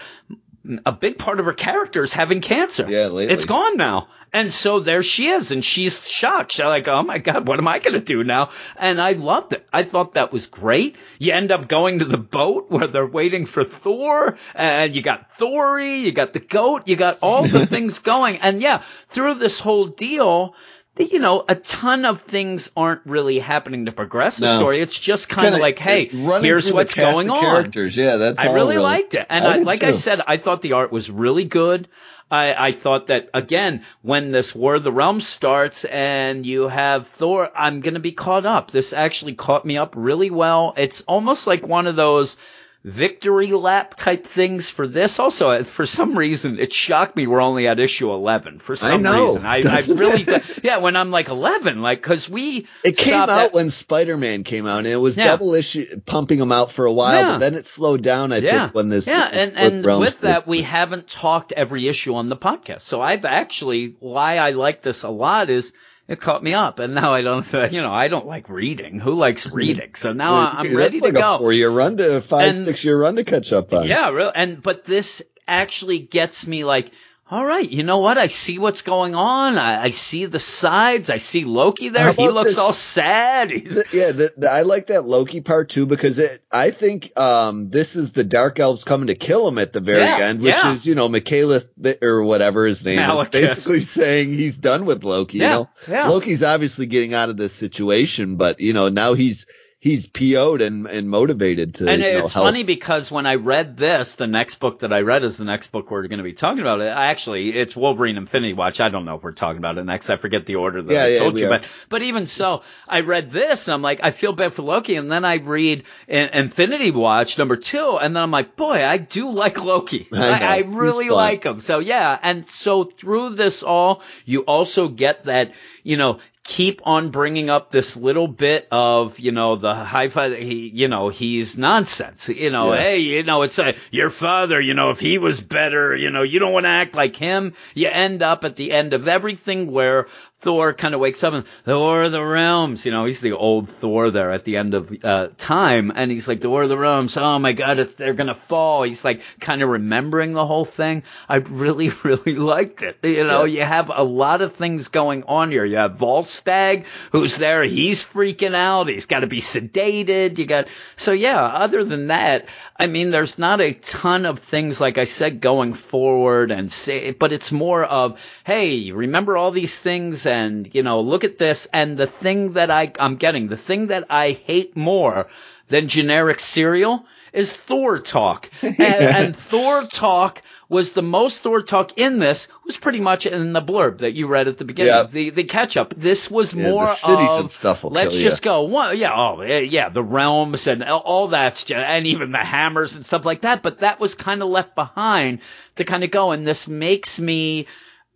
a big part of her character is having cancer. Yeah, lately. It's gone now. And so there she is, and she's shocked. She's like, oh my God, what am I going to do now? And I loved it. I thought that was great. You end up going to the boat where they're waiting for Thor, and you got Thori, you got the goat, you got all the things going. And yeah, through this whole deal, you know, a ton of things aren't really happening to progress the No. story. It's just kind of like, hey, here's what's going on. Characters, yeah, that's. I all really, liked it. And I I, like I said, I thought the art was really good. I, I thought that again, when this War of the Realms starts and you have Thor, I'm going to be caught up. This actually caught me up really well. It's almost like one of those victory lap type things for this. Also, uh, for some reason, it shocked me we're only at issue 11. For some I know, reason, I, I really, yeah, when I'm like 11, like, cause we, it came out at, when Spider-Man came out and it was yeah. double issue, pumping them out for a while, yeah. but then it slowed down, I yeah. think, when this, yeah, this and, and with that, we haven't talked every issue on the podcast. So I've actually, why I like this a lot is, it caught me up, and now I don't. You know, I don't like reading. Who likes reading? So now I'm ready like to go. four year run to five, and, six year run to catch up on. Yeah, really. And but this actually gets me like, all right, you know what? I see what's going on. I, I see the sides. I see Loki there. He looks this? all sad. The, yeah, the, the, I like that Loki part too because it, I think um, this is the Dark Elves coming to kill him at the very yeah, end, which yeah. is you know Michaela or whatever his name Malekith. is, basically saying he's done with Loki. Yeah, you know, yeah. Loki's obviously getting out of this situation, but you know now he's he's PO'd and, and motivated to. And it's know, funny because when I read this, the next book that I read is the next book we're going to be talking about. It actually, it's Wolverine Infinity Watch. I don't know if we're talking about it next. I forget the order that yeah, I yeah, told you, are. but but even so, I read this and I'm like, I feel bad for Loki, and then I read Infinity Watch number two, and then I'm like, boy, I do like Loki. I, I, I really like him. So yeah, and so through this all, you also get that you know keep on bringing up this little bit of, you know, the high five, he, you know, he's nonsense. You know, yeah. hey, you know, it's a, your father, you know, if he was better, you know, you don't want to act like him. You end up at the end of everything where Thor kind of wakes up and the War of the Realms, you know, he's the old Thor there at the end of uh, time, and he's like the War of the Realms. Oh my God, they're gonna fall. He's like kind of remembering the whole thing. I really, really liked it. You know, yeah. you have a lot of things going on here. You have Volstagg who's there. He's freaking out. He's got to be sedated. You got so yeah. Other than that, I mean, there's not a ton of things like I said going forward and say, but it's more of hey, remember all these things and, you know, look at this. And the thing that I, I'm getting, the thing that I hate more than generic cereal is Thor talk. And, and Thor talk was the most Thor talk in this was pretty much in the blurb that you read at the beginning, yep. the the catch up. This was yeah, more of stuff let's just go one, yeah, oh yeah, the realms and all that's just, and even the hammers and stuff like that. But that was kind of left behind to kind of go, and this makes me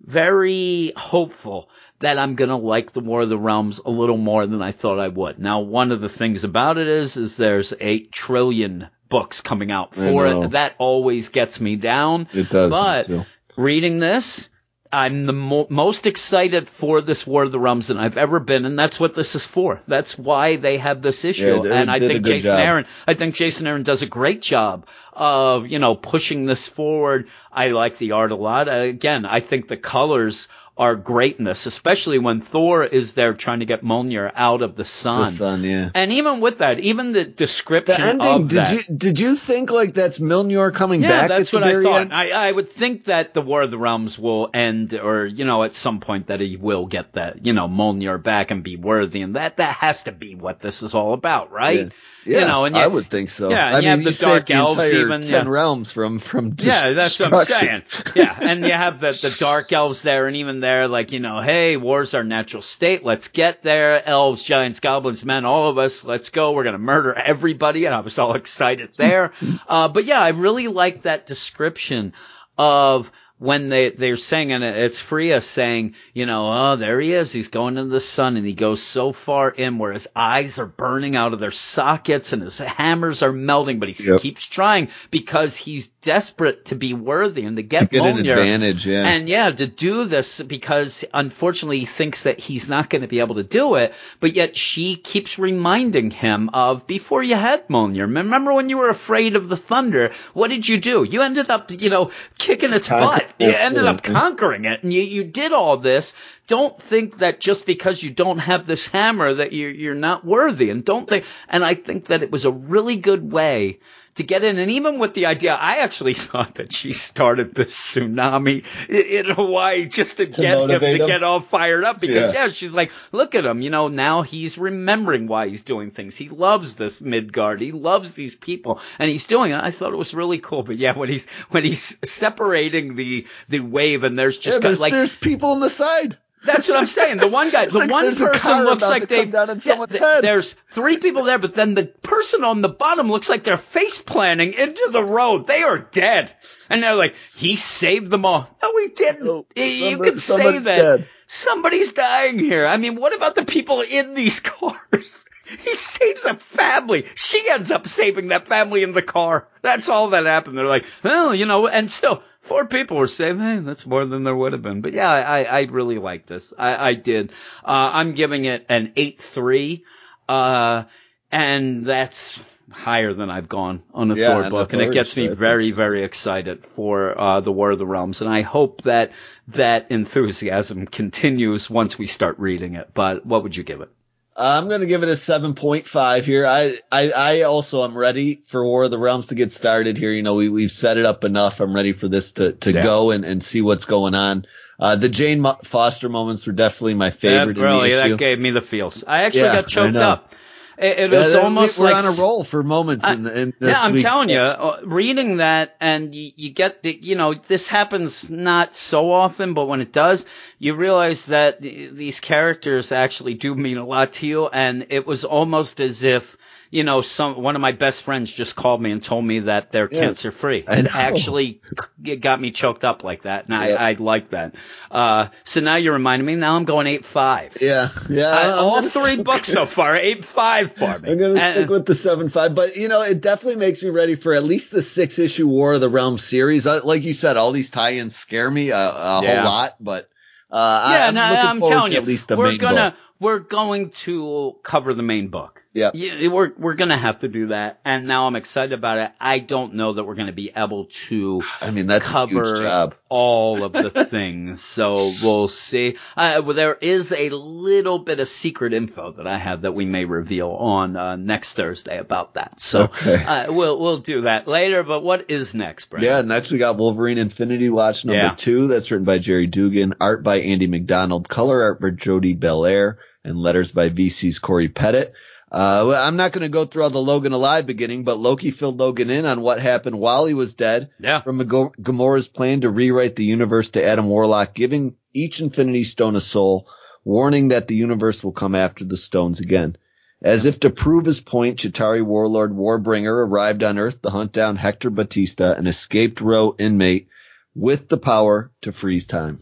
very hopeful that I'm gonna like the War of the Realms a little more than I thought I would. Now, one of the things about it is, is there's eight trillion books coming out for it. That always gets me down. It does. But reading this, I'm the mo- most excited for this War of the Realms than I've ever been, and that's what this is for. That's why they have this issue, yeah, and I think Jason job. Aaron, I think Jason Aaron does a great job of you know pushing this forward. I like the art a lot. Again, I think the colors are greatness, especially when Thor is there trying to get Mjolnir out of the sun. The sun, yeah. And even with that, even the description the ending, of did that, you did you think like that's Mjolnir coming yeah, back? Yeah, that's what I thought. I, I would think that the War of the Realms will end, or you know, at some point that he will get that you know Mjolnir back and be worthy, and that that has to be what this is all about, right? Yeah. Yeah, you know, and I would think so. Yeah, I mean, you have the dark elves even. Ten yeah. realms from from yeah, that's what I'm saying. Yeah, and you have the the dark elves there, and even there, like you know, hey, war's our natural state. Let's get there. Elves, giants, goblins, men, all of us. Let's go. We're gonna murder everybody, and I was all excited there. uh, but yeah, I really like that description of when they they're saying and it's Freya saying, you know, oh there he is, he's going into the sun and he goes so far in where his eyes are burning out of their sockets and his hammers are melting, but he yep. keeps trying because he's desperate to be worthy and to get, to get an advantage, yeah. And yeah, to do this because unfortunately he thinks that he's not going to be able to do it, but yet she keeps reminding him of before you had Mjolnir. Remember when you were afraid of the thunder? What did you do? You ended up, you know, kicking its butt you ended up conquering it and you, you did all this. Don't think that just because you don't have this hammer that you're, you're not worthy and don't think, and I think that it was a really good way to get in. And even with the idea, I actually thought that she started the tsunami in Hawaii just to, to get him to him. get all fired up because yeah. yeah. she's like, look at him, you know, now he's remembering why he's doing things. He loves this Midgard. He loves these people and he's doing it. I thought it was really cool. But yeah, when he's, when he's separating the, the wave and there's just yeah, there's, like, there's people on the side. That's what I'm saying. The one guy, the like one there's a car person looks like they come down on yeah, th- There's three people there, but then the person on the bottom looks like they're face planting into the road. They are dead, and they're like, "He saved them all." No, he didn't. No, you somebody- could say that dead. somebody's dying here. I mean, what about the people in these cars? He saves a family. She ends up saving that family in the car. That's all that happened. They're like, well, you know, and still, four people were saved. Hey, that's more than there would have been. But yeah, I, I really like this. I, I did. Uh, I'm giving it an 8-3. Uh, and that's higher than I've gone on a Yeah, Thor book. And it gets me very, very excited for, uh, the War of the Realms. And I hope that that enthusiasm continues once we start reading it. But what would you give it? I'm going to give it a 7.5 here. I, I, I also am ready for War of the Realms to get started here. You know, we, we've set it up enough. I'm ready for this to, to Yeah. go and, and see what's going on. Uh, the Jane Foster moments were definitely my favorite That really, in the issue. that gave me the feels. I actually Yeah, got choked up. It, it Yeah, was almost we're like on a roll for moments in, the, in this yeah, I'm telling you, uh, reading that and you, you get the, you know, this happens not so often, but when it does, you realize that th- these characters actually do mean a lot to you. And it was almost as if, you know, some, one of my best friends just called me and told me that they're Yeah. cancer free. It. Actually it got me choked up like that. And Yeah. I, I like that. Uh, so now you're reminding me, now I'm going eight five. Yeah, yeah. I, all three books so far, eight five for me. I'm gonna And- stick with the seven five, but you know, it definitely makes me ready for at least the six issue War of the Realms series. Uh, like you said, all these tie-ins scare me a, a Yeah. whole lot, but uh, yeah, I'm no, looking I'm forward telling to you, at least the we're main gonna book. we're going to cover the main book. Yeah. Yeah, we're we're gonna have to do that, and now I'm excited about it. I don't know that we're gonna be able to I mean, that's cover huge job. all of the things, so we'll see. Uh, well, there is a little bit of secret info that I have that we may reveal on uh, next Thursday about that. So Okay. uh, we'll we'll do that later. But what is next, Brandon? Yeah, next we got Wolverine Infinity Watch number Yeah. two. That's written by Gerry Duggan, art by Andy MacDonald, color art by Jordie Bellaire, and letters by VC's Cory Petit. Uh, I'm not going to go through all the Logan alive beginning, but Loki filled Logan in on what happened while he was dead Yeah. from Gamora's plan to rewrite the universe to Adam Warlock, giving each Infinity Stone a soul, warning that the universe will come after the stones again. As if to prove his point, Chitauri warlord Warbringer arrived on Earth to hunt down Hector Batista, an escaped row inmate with the power to freeze time.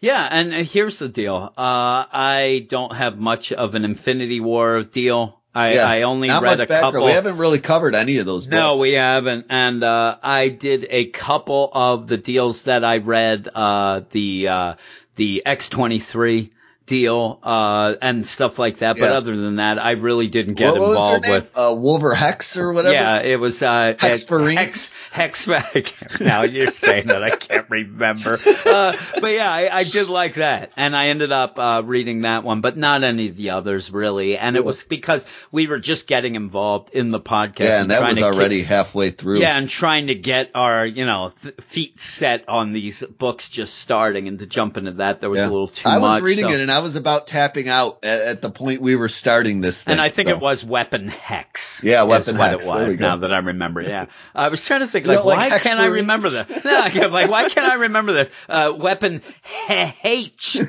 Yeah, and uh, here's the deal. Uh, I don't have much of an Infinity War deal. I, Yeah, I only read a background. couple. We haven't really covered any of those. No, books. we haven't. And uh, I did a couple of the deals that I read. Uh, the uh, the X twenty three deal uh, and stuff like that. But other than that, I really didn't get what, what was involved with. Uh, Wolver Hex or whatever. Yeah, it was uh, Hexferine? Hex Hex. now you're saying that I can't remember. Uh, but yeah, I, I did like that, and I ended up uh, reading that one, but not any of the others really. And it Yeah. was because we were just getting involved in the podcast. Yeah, and that was to keep- already halfway through. yeah, and trying to get our, you know, th- feet set on these books just starting and to jump into that, there was Yeah. a little too I was reading so- it and I was about tapping out at, at the point we were starting this thing. And I think so. it was Weapon Hex. Yeah, Weapon what Hex. it was. Now that I remember, yeah. I was trying to think, like why can't I remember this? No, I'm like, why can't I remember this? Uh, Weapon Hex.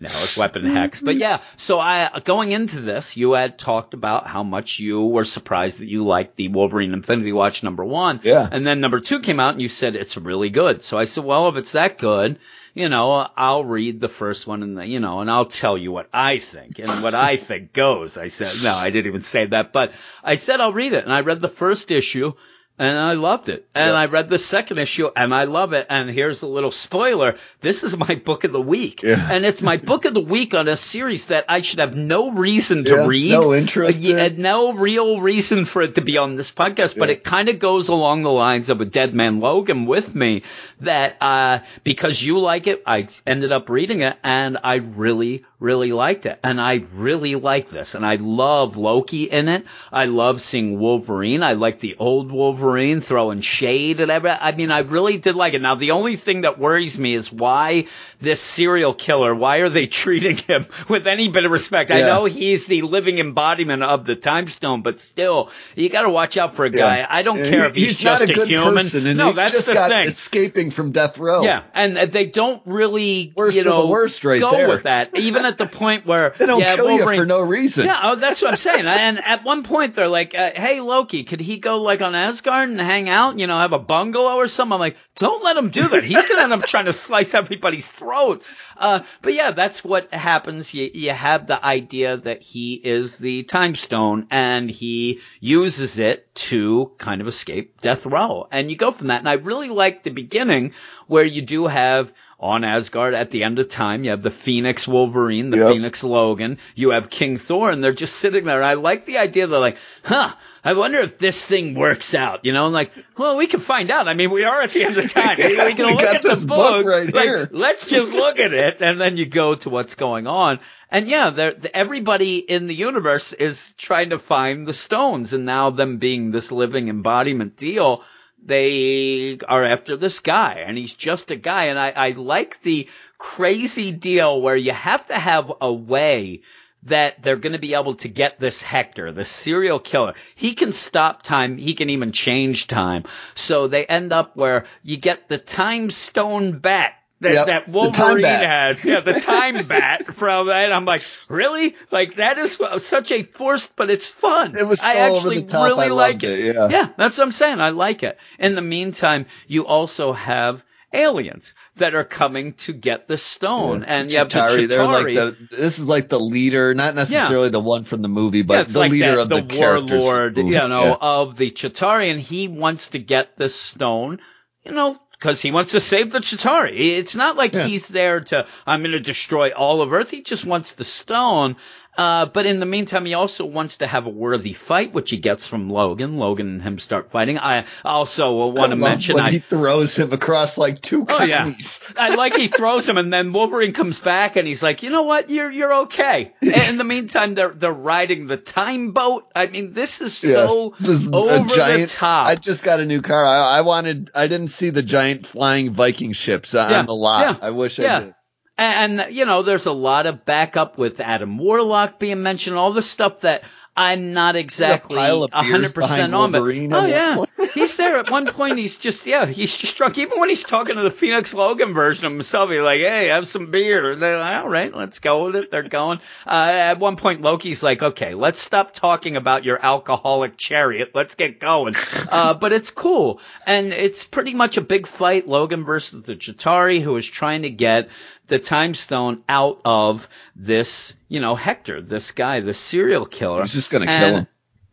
No, it's Weapon Hex. But yeah, so I going into this, you had talked about how much you were surprised that you liked the Wolverine Infinity Watch number one. Yeah. And then number two came out and you said it's really good. So I said, well, if it's that good, you know, I'll read the first one and the, you know, and I'll tell you what I think and what I think goes. I said, no, I didn't even say that, but I said I'll read it. And I read the first issue and I loved it. And Yeah. I read the second issue and I love it. And here's a little spoiler. This is my book of the week. Yeah. And it's my book of the week on a series that I should have no reason to Yeah, read. no interest yeah, in. no real reason for it to be on this podcast, but it kind of goes along the lines of a Dead Man Logan with me that, uh, because you like it, I ended up reading it and I really, really liked it. And I really like this. And I love Loki in it. I love seeing Wolverine. I like the old Wolverine throwing shade and everything. I mean, I really did like it. Now, the only thing that worries me is why this serial killer, why are they treating him with any bit of respect? Yeah. I know he's the living embodiment of the time stone, but still, you got to watch out for a guy. Yeah. I don't yeah, care if he's, he's just a, a human. Person, no, that's the thing. Escaping from death row. Yeah, and they don't really, worst you know, worst right go there. with that. Even at the point where they don't yeah, kill Wolverine, you for no reason. Yeah, oh, that's what I'm saying. and at one point, they're like, uh, "Hey, Loki, could he go like on Asgard and hang out? You know, have a bungalow or something?" I'm like, "Don't let him do that. He's gonna end up trying to slice everybody's throats." Uh, but yeah, that's what happens. You you have the idea that he is the time stone and he uses it to kind of escape death row, and you go from that. And I really like the beginning where you do have on Asgard at the end of time. You have the Phoenix Wolverine, the yep. Phoenix Logan. You have King Thor, and they're just sitting there. And I like the idea. They're like, huh. I wonder if this thing works out, you know, and like, well, we can find out. I mean, we are at the end of time. We, we can we look at the book, book right like, here. Let's just look at it, and then you go to what's going on. And yeah, everybody in the universe is trying to find the stones, and now them being this living embodiment deal they are after this guy and he's just a guy. And I, I like the crazy deal where you have to have a way that they're going to be able to get this Hector, the serial killer. He can stop time. He can even change time. So they end up where you get the time stone back that, yep, that Wolverine has. Yeah, the time bat from that. I'm like, really? Like that is such a forced, but it's fun. It was so I actually over the top. really I like it. it. Yeah. yeah, that's what I'm saying. I like it. In the meantime, you also have aliens that are coming to get the stone. Yeah. And you have the Chitauri. They're like the, this is like the leader, not necessarily yeah. the one from the movie, but yeah, the like leader of the, the warlord, you know, of the Chitauri. And he wants to get the stone, you know, because he wants to save the Chitauri. It's not like yeah. he's there to, I'm going to destroy all of Earth. He just wants the stone. Uh, but in the meantime, he also wants to have a worthy fight, which he gets from Logan. Logan and him start fighting. I also want to mention when I, he throws him across like two oh, yeah. I like he throws him, and then Wolverine comes back, and he's like, "You know what? You're you're okay." And in the meantime, they're they're riding the time boat. I mean, this is so this over giant, the top. I just got a new car. I, I, wanted. I didn't see the giant flying Viking ships yeah. on the lot. Yeah. I wish I did. And, you know, there's a lot of backup with Adam Warlock being mentioned, all the stuff that I'm not exactly hundred percent on, but oh yeah, he's there at one point. He's just yeah, he's just drunk. Even when he's talking to the Phoenix Logan version of himself, he's like, "Hey, have some beer." They're like, "All right, let's go with it." They're going. Uh, at one point, Loki's like, "Okay, let's stop talking about your alcoholic chariot. Let's get going." Uh, but it's cool, and it's pretty much a big fight. Logan versus the Chitauri, who is trying to get the time stone out of this, you know, Hector, this guy, the serial killer. He's just gonna kill him.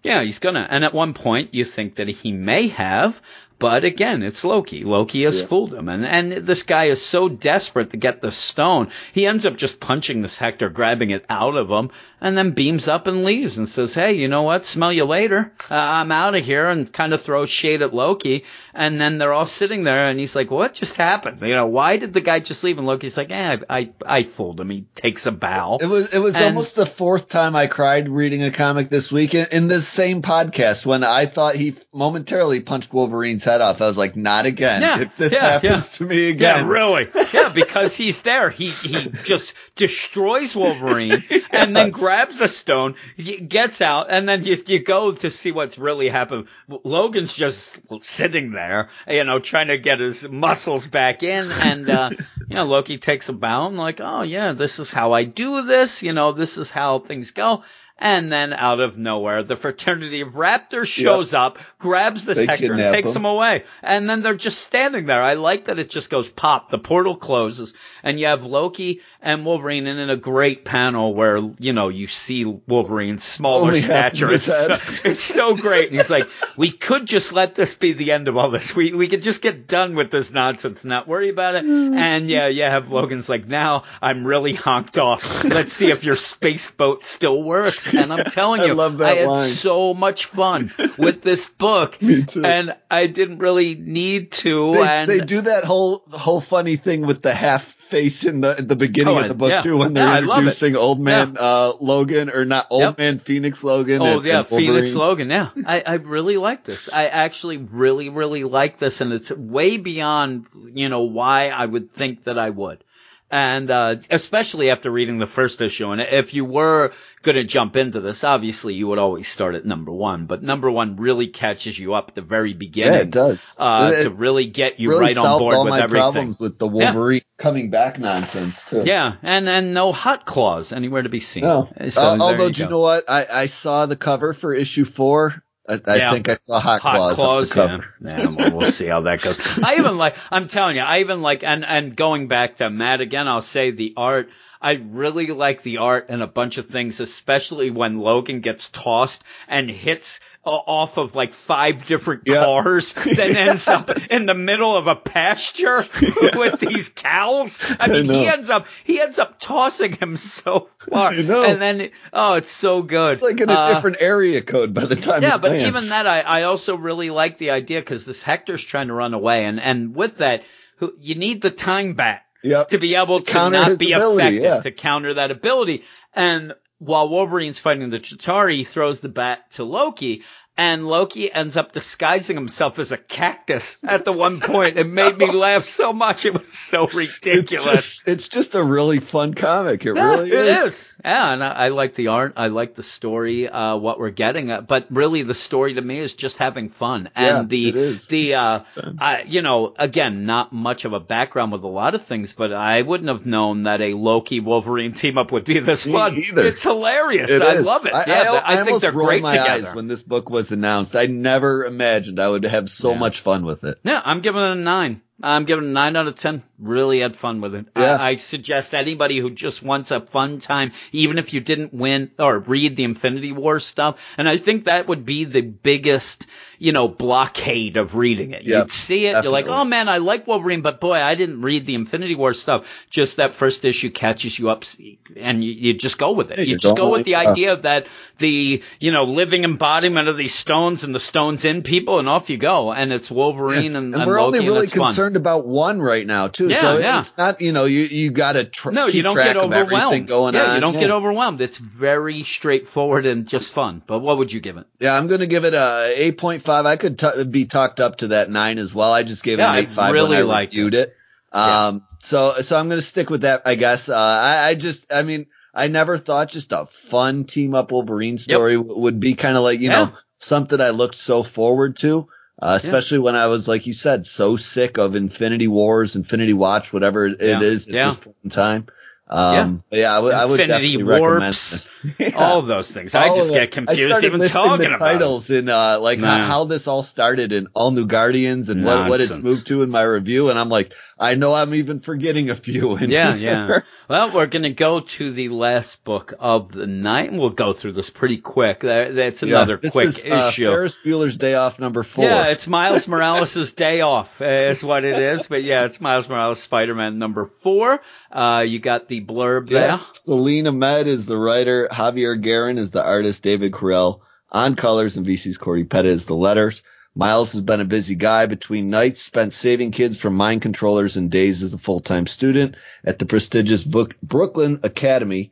Yeah, he's gonna. And at one point, you think that he may have, but again, it's Loki. Loki has yeah. fooled him. And, and this guy is so desperate to get the stone. He ends up just punching this Hector, grabbing it out of him, and then beams up and leaves and says, Hey, you know what? Smell you later. Uh, I'm out of here and kind of throws shade at Loki. And then they're all sitting there and he's like, what just happened? You know, why did the guy just leave? And Loki's like, eh, I, I, I fooled him. He takes a bow. It was, it was and, almost the fourth time I cried reading a comic this week in, in this same podcast when I thought he momentarily punched Wolverine's head off. I was like, not again. Yeah, if this yeah, happens yeah. to me again. Yeah, really. yeah, because he's there. He, he just destroys Wolverine yes. and then grabs a stone, gets out, and then just you go to see what's really happened. Logan's just sitting there, you know, trying to get his muscles back in, and uh, you know, Loki takes a bow and like, oh yeah, this is how I do this. You know, this is how things go. And then out of nowhere, the fraternity of raptors shows yep. up, grabs the Hector, and takes him. him away. And then they're just standing there. I like that it just goes pop. The portal closes, and you have Loki and Wolverine, and in a great panel where you know you see Wolverine's smaller Only stature. It's so, it's so great. And he's like, "We could just let this be the end of all this. We we could just get done with this nonsense, not worry about it." And yeah, you have Logan's like, "Now I'm really honked off. Let's see if your space boat still works." And I'm telling I you, love that had line. so much fun with this book. Me too. And I didn't really need to. They, and they do that whole whole funny thing with the half face in the the beginning Oh, of the book yeah. too when they're Yeah, I introducing old man uh, Logan or not old Yep. man Phoenix Logan. Oh and- yeah, and Phoenix Logan. Yeah, I, I really like this. I actually really really like this, and it's way beyond you know why I would think that I would, and uh, especially after reading the first issue. And if you were going to jump into this, obviously you would always start at number one, but number one really catches you up at the very beginning. Yeah, it does. Uh, It- to really get you really right on board all with my everything. problems with the Wolverine coming back nonsense too. Yeah, and and no hot claws anywhere to be seen. No. So Uh, although, you you know what? I, I saw the cover for issue four. I, I Yeah. think I saw Hot, Hot Claws, claws, yeah. yeah well, we'll see how that goes. I even like, I'm telling you, I even like, and, and going back to Matt again, I'll say the art, I really like the art and a bunch of things, especially when Logan gets tossed and hits uh, off of like five different Yeah. cars, then ends up in the middle of a pasture with these cows. I mean, he ends up, he ends up tossing him so far. I. And then, oh, it's so good. It's like in a Uh, different area code by the time. yeah, but lands. even that, I, I also really like the idea because this Hector's trying to run away, and and with that, who- you need the time bat Yep. to be able to, counter not be ability, affected yeah. to counter that ability. And while Wolverine's fighting the Chitauri, he throws the bat to Loki. And Loki ends up disguising himself as a cactus at the one point. It made me laugh so much. It was so It's ridiculous. just, it's just a really fun comic. It Yeah, really it is. is. Yeah, and I, I like the art. I like the story, uh, what we're getting at. But really, the story to me is just having fun. Yeah, And the, it is. the, uh, I, you know, again, not much of a background with a lot of things, but I wouldn't have known that a Loki Wolverine team up would be this Me fun. either. It's hilarious. It I is. love it. I, yeah, I, I, I think almost they're great my together. eyes when this book was announced. I never imagined I would have so Yeah. much fun with it. Yeah, I'm giving it a nine. I'm giving it a nine out of ten. Really had fun with it. Yeah. I, I suggest anybody who just wants a fun time, even if you didn't win or read the Infinity War stuff, and I think that would be the biggest, you know, blockade of reading it. Yep, You'd see it, you're like, oh man, I like Wolverine, but boy, I didn't read the Infinity War stuff. Just that first issue catches you up, and you, you just go with it. Yeah, you just go with the uh, idea that the, you know, living embodiment of these stones and the stones in people, and off you go. And it's Wolverine and, and and we're only really it's fun. concerned about one right now too. Yeah, so yeah. it's not you know you you got to tr- No, keep you don't track get of everything overwhelmed. going yeah, on. you don't yeah. get overwhelmed. It's very straightforward and just fun. But what would you give it? Yeah, I'm going to give it a 8.5. I could t- be talked up to that nine as well. I just gave it Yeah, I an 8.5 really when I reviewed it. Yeah. Um, so, so I'm going to stick with that, I guess. Uh, I, I just, I mean, I never thought just a fun team up Wolverine story w- would be kind of like, you Yeah. know, something I looked so forward to. Uh, especially when I was, like you said, so sick of Infinity Wars, Infinity Watch, whatever it Yeah. is at Yeah. this point in time. Um, but yeah, I would, I would definitely recommend Warps, this. Yeah. All those things. I All just of it. get confused I even talking the about it. titles in uh like how, Nah. how this all started in All New Guardians and what, what it's moved to in my review, and I'm like, I know I'm even forgetting a few. In Yeah, here. yeah. Well, we're going to go to the last book of the night, and we'll go through this pretty quick. That- That's Yeah, another this quick is, uh, issue. Ferris Bueller's Day Off number four. Yeah, it's Miles Morales' day off is what it is. But yeah, it's Miles Morales Spider-Man number four. Uh, you got the blurb Yeah. there. Saladin Ahmed is the writer. Javier Garrón is the artist. David Curiel on colors and VC's Cory Petit is the letters. Miles has been a busy guy between nights spent saving kids from mind controllers and days as a full-time student at the prestigious Book- Brooklyn Academy,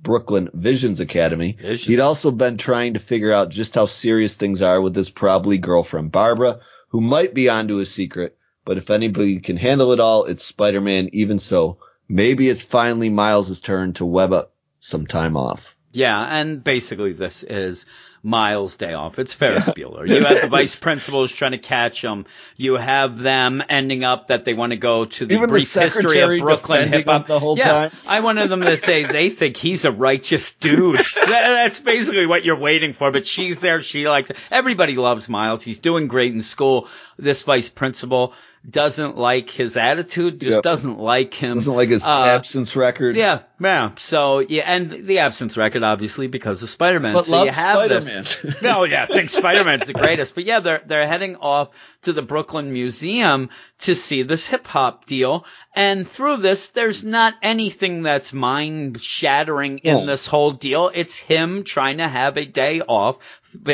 Brooklyn Visions Academy. Visions. He'd also been trying to figure out just how serious things are with his probably girlfriend Barbara, who might be onto a secret. But if anybody can handle it all, it's Spider-Man. Even so, maybe it's finally Miles' turn to web up some time off. Yeah, and basically this is Miles' day off. It's Ferris Bueller. You have the vice principals trying to catch him. You have them ending up that they want to go to the Even the brief history secretary of Brooklyn hip hop. the whole yeah, time. I wanted them to say they think he's a righteous dude. That- that's basically what you're waiting for. But she's there. She likes it. Everybody loves Miles. He's doing great in school. This vice principal doesn't like his attitude. Just Yep. doesn't like him. Doesn't like his Uh, absence record. yeah, yeah. So yeah, and the absence record, obviously, because of Spider-Man. But so you have this. Spider-Man. oh yeah, I think Spider-Man's the greatest. But yeah, they're they're heading off to the Brooklyn Museum to see this hip hop deal. And through this, there's not anything that's mind shattering in Oh. this whole deal. It's him trying to have a day off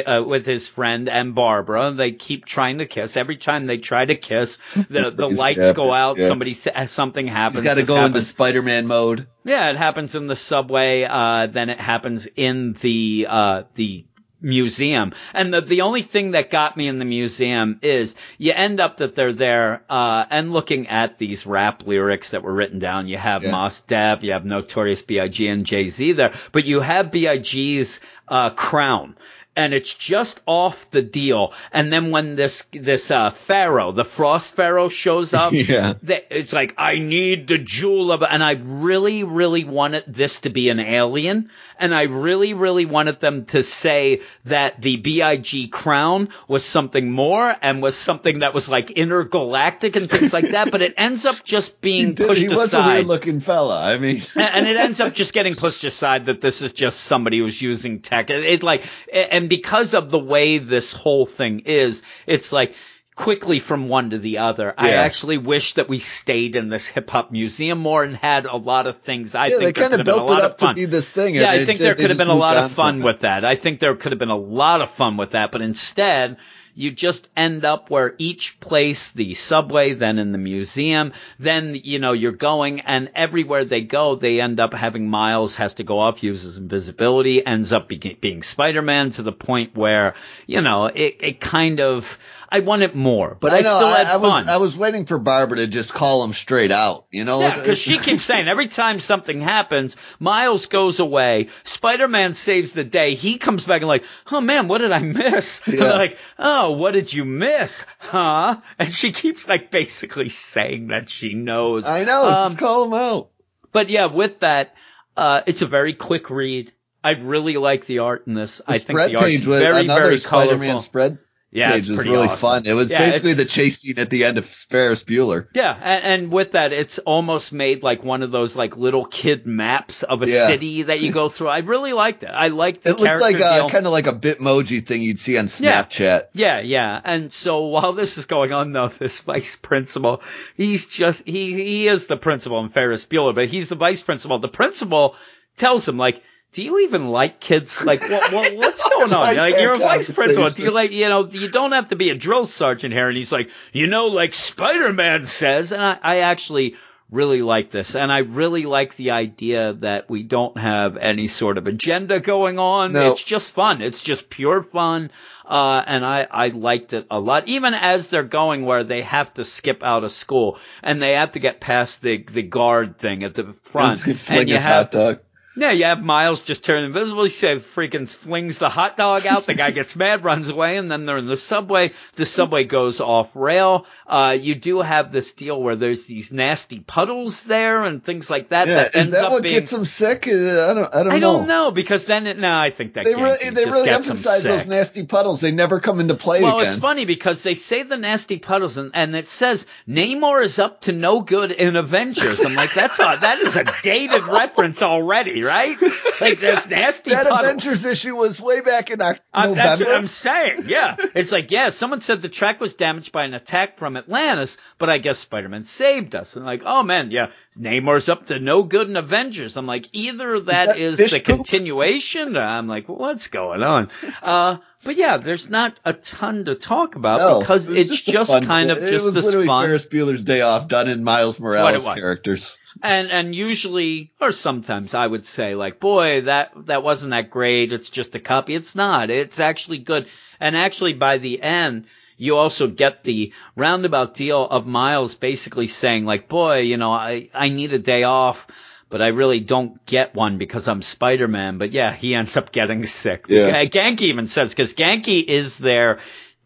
uh, with his friend and Barbara. They keep trying to kiss. Every time they try to kiss, the the lights happy, go out. yeah. Somebody something happens. He's got to go into. Spider-Man mode. Yeah, it happens in the subway. Uh, then it happens in the uh, the museum. And the the only thing that got me in the museum is you end up that they're there uh, and looking at these rap lyrics that were written down. You have Yeah. Mos Def, you have Notorious B.I.G. and Jay Z there, but you have B.I.G.'s uh, crown. And it's just off the deal. And then when this, this, uh, pharaoh, the frost pharaoh shows up, Yeah. it's like I need the jewel of, and I really, really wanted this to be an alien, and I really, really wanted them to say that the Big crown was something more and was something that was like intergalactic and things like that. But it ends up just being Dude, pushed he was a aside. weird looking fella. I mean, and and it ends up just getting pushed aside that this is just somebody who's using tech. It, it like, and because of the way this whole thing is, it's like quickly from one to the other. I actually wish that we stayed in this hip hop museum more and had a lot of things. I yeah, think there kind could of have been a built it lot up to be this thing. Yeah, and I think they- there could have been a lot of fun with that. I think there could have been a lot of fun with that, but instead, you just end up where each place, the subway, then in the museum, then, you know, you're going and everywhere they go, they end up having Miles has to go off, uses invisibility, ends up be- being Spider-Man to the point where, you know, it, it kind of, I want it more, but I, know, still had I, I fun. was I was waiting for Barbara to just call him straight out. You know, Yeah, because she keeps saying every time something happens, Miles goes away, Spider-Man saves the day, he comes back and like, oh man, what did I miss? Yeah. like, oh, what did you miss? Huh? And she keeps like basically saying that she knows. I know. Um, just call him out. But yeah, with that, uh, it's a very quick read. I really like the art in this. The I think the page was very, very Spider-Man spread yeah, page it's was pretty really awesome. fun. It was Yeah, basically the chase scene at the end of Ferris Bueller. Yeah, and, and with that, it's almost made like one of those like little kid maps of a Yeah. city that you go through. I really liked it. I liked the It looked like uh, kind of like a Bitmoji thing you'd see on Yeah. Snapchat. Yeah, yeah. And so while this is going on though, this vice principal, he's just, he, he is the principal in Ferris Bueller, but he's the vice principal. The principal tells him like, do you even like kids? Like, what, what what's going on? like you're a vice principal. Do you like, you know, you don't have to be a drill sergeant here. And he's like, you know, like Spider-Man says. And I, I actually really like this. And I really like the idea that we don't have any sort of agenda going on. No. It's just fun. It's just pure fun. Uh, and I, I liked it a lot. Even as they're going where they have to skip out of school and they have to get past the, the guard thing at the front. And you have, hot dog. Yeah, you have Miles just turn invisible. He say freaking flings the hot dog out. The guy gets mad, runs away, and then they're in the subway. The subway goes off rail. Uh, you do have this deal where there's these nasty puddles there and things like that. Yeah, that is that what being. gets him sick? I don't. I don't know. I know. don't know because then it, no, I think that They really, they really emphasize those nasty puddles. They never come into play Well, again. it's funny because they say the nasty puddles and, and it says Namor is up to no good in Avengers. I'm like, that's a, that is a dated reference already, right? Like there's nasty that puddles. Avengers issue was way back in Oc- Uh, that's what I'm saying. Yeah. It's like, yeah, someone said the track was damaged by an attack from Atlantis, but I guess Spider-Man saved us. And like, oh man, yeah, Namor's up to no good in Avengers. I'm like, either that that is the poop? continuation. I'm like, what's going on? Uh, but yeah, there's not a ton to talk about No, because it it's just, fun kind of just it was this literally fun. Ferris Bueller's Day Off done in Miles Morales characters. And and usually or sometimes I would say like, boy, that that wasn't that great. It's just a copy. It's not. It's actually good. And actually by the end, you also get the roundabout deal of Miles basically saying like, boy, you know, I I need a day off. But I really don't get one because I'm Spider-Man. But yeah, he ends up getting sick. Yeah. Ganke even says, because Ganke is there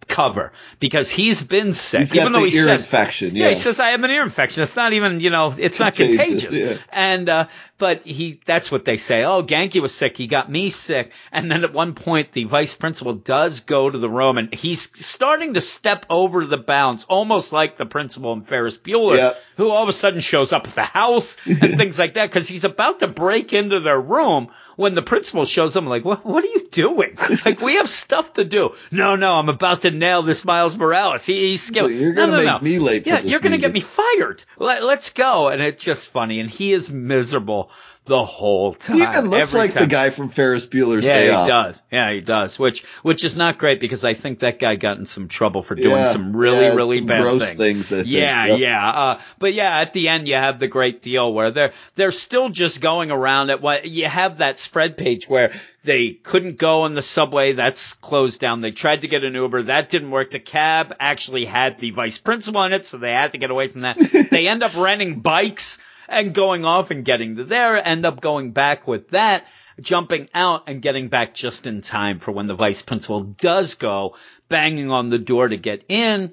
cover because he's been sick. He's got even though he ear says, infection. yeah. Yeah, he says I have an ear infection. It's not even, you know, it's not Contagious, contagious. yeah. And uh but he that's what they say. Oh, Ganke was sick. He got me sick. And then at one point the vice principal does go to the room and he's starting to step over the bounds, almost like the principal in Ferris Bueller, Yeah. Who all of a sudden shows up at the house and things like that because he's about to break into their room when the principal shows up. I'm like, what, what are you doing? like, we have stuff to do. No, no, I'm about to nail this Miles Morales. He, he's skilled. You're no, gonna no, make no. me late Yeah, you're gonna get me fired. Let, let's go. And it's just funny. And he is miserable the whole time. he even looks every like time. the guy from Ferris Bueller's Yeah, Day he Off. does. Yeah, he does. Which which is not great because I think that guy got in some trouble for doing Yeah, some really yeah, really some bad gross things. things. Yeah, Yep. yeah. Uh, but yeah, at the end you have the great deal where they're they're still just going around at what you have that spread page where they couldn't go on the subway that's closed down. They tried to get an Uber that didn't work. The cab actually had the vice principal in it, so they had to get away from that. they end up renting bikes and going off and getting to there. End up going back with that jumping out and getting back just in time for when the vice principal does go banging on the door to get in.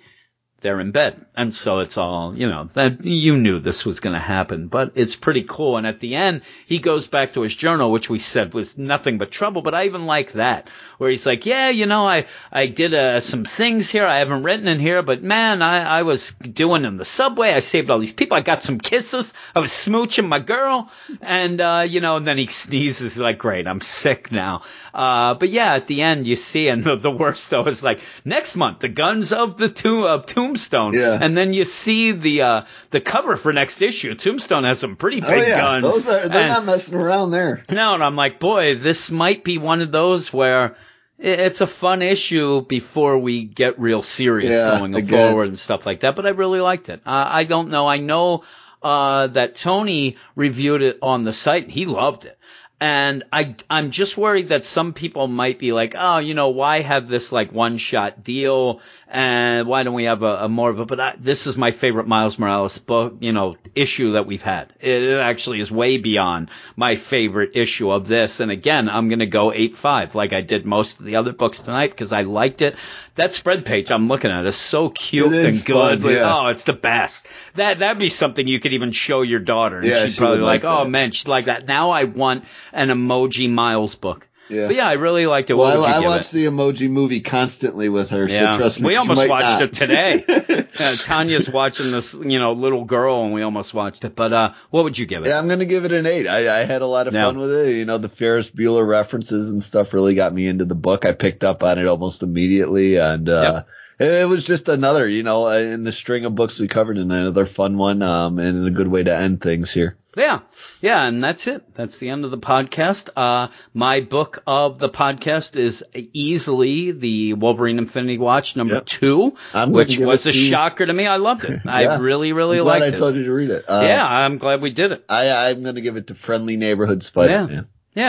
They're in bed. And so it's all, you know, that you knew this was going to happen, but it's pretty cool. And at the end, he goes back to his journal, which we said was nothing but trouble, but I even like that where he's like, yeah, you know, I, I did uh, some things here I haven't written in here, but man, I, I was doing in the subway. I saved all these people. I got some kisses. I was smooching my girl. And, uh, you know, and then he sneezes like, great, I'm sick now. Uh, but yeah, at the end you see, and the, the worst though is like, next month, the guns of the tomb, of Tombstone. Yeah. And then you see the, uh, the cover for next issue. Tombstone has some pretty big Oh yeah, guns. those are they're And- not messing around there. no, and I'm like, boy, this might be one of those where it's a fun issue before we get real serious Yeah, going again. forward and stuff like that. But I really liked it. Uh, I don't know. I know uh, that Tony reviewed it on the site. He loved it. And I, I'm just worried that some people might be like, oh, you know, why have this like one shot deal? And why don't we have a, a more of a, but I, this is my favorite Miles Morales book, you know, issue that we've had. It, actually is way beyond my favorite issue of this. And again, I'm going to go 8-5 like I did most of the other books tonight because I liked it. That spread page I'm looking at is so cute It and good. fun, yeah. Oh, it's the best. That, that'd be something you could even show your daughter. And Yeah, she'd she probably be like, like oh that. man, she'd like that. Now I want an emoji Miles book. Yeah. But yeah, I really liked it. Well, what would I, I watch it? the Emoji Movie constantly with her, Yeah. so trust me. we almost watched not. it today. uh, Tanya's watching this, you know, little girl, and we almost watched it. But uh, what would you give it? Yeah, I'm gonna give it an eight. I, I had a lot of Yeah. fun with it. You know, the Ferris Bueller references and stuff really got me into the book. I picked up on it almost immediately, and uh, it, it was just another, you know, uh, in the string of books we covered, and another fun one, um, and a good way to end things here. Yeah. Yeah, and that's it. That's the end of the podcast. Uh, my book of the podcast is easily the Wolverine Infinity Watch number Yep. two, I'm which was a to- shocker to me. I loved it. I really, really I'm liked I it. I told you to read it. Uh, yeah, I'm glad we did it. I, I'm gonna give it to Friendly Neighborhood Spider-Man. Yeah,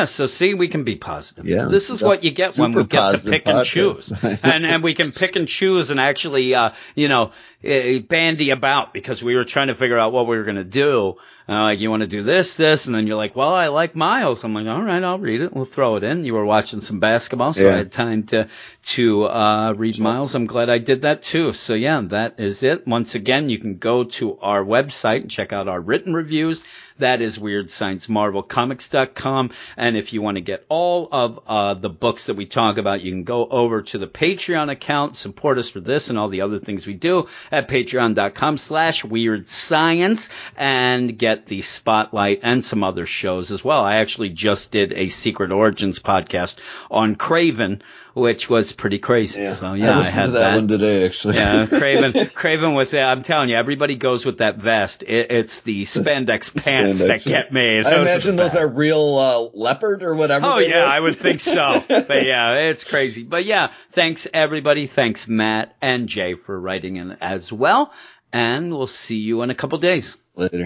so see, we can be positive. Yeah. This is what you get when we get to pick and choose. and, and we can pick and choose and actually, uh, you know, eh, bandy about because we were trying to figure out what we were going to do. Uh, like, you want to do this, this, and then you're like, well, I like Miles. I'm like, all right, I'll read it. We'll throw it in. You were watching some basketball, so I had time to, to, uh, read Miles. I'm glad I did that too. So yeah, that is it. Once again, you can go to our website and check out our written reviews. That is WeirdScienceMarvelComics.com. And if you want to get all of uh, the books that we talk about, you can go over to the Patreon account, support us for this and all the other things we do at patreon.com slash weird science and get the spotlight and some other shows as well. I actually just did a Secret Origins podcast on Kraven, which was pretty crazy. So yeah, I I, had to that, one today, actually. yeah, Kraven, Kraven with that. I'm telling you, everybody goes with that vest. It, it's the spandex pants Spandex, that get made. I Those imagine those are real uh, leopard or whatever. Oh yeah, were. I would think so. but yeah, it's crazy. But yeah, thanks everybody. Thanks Matt and Jay for writing in as well. And we'll see you in a couple days. Later.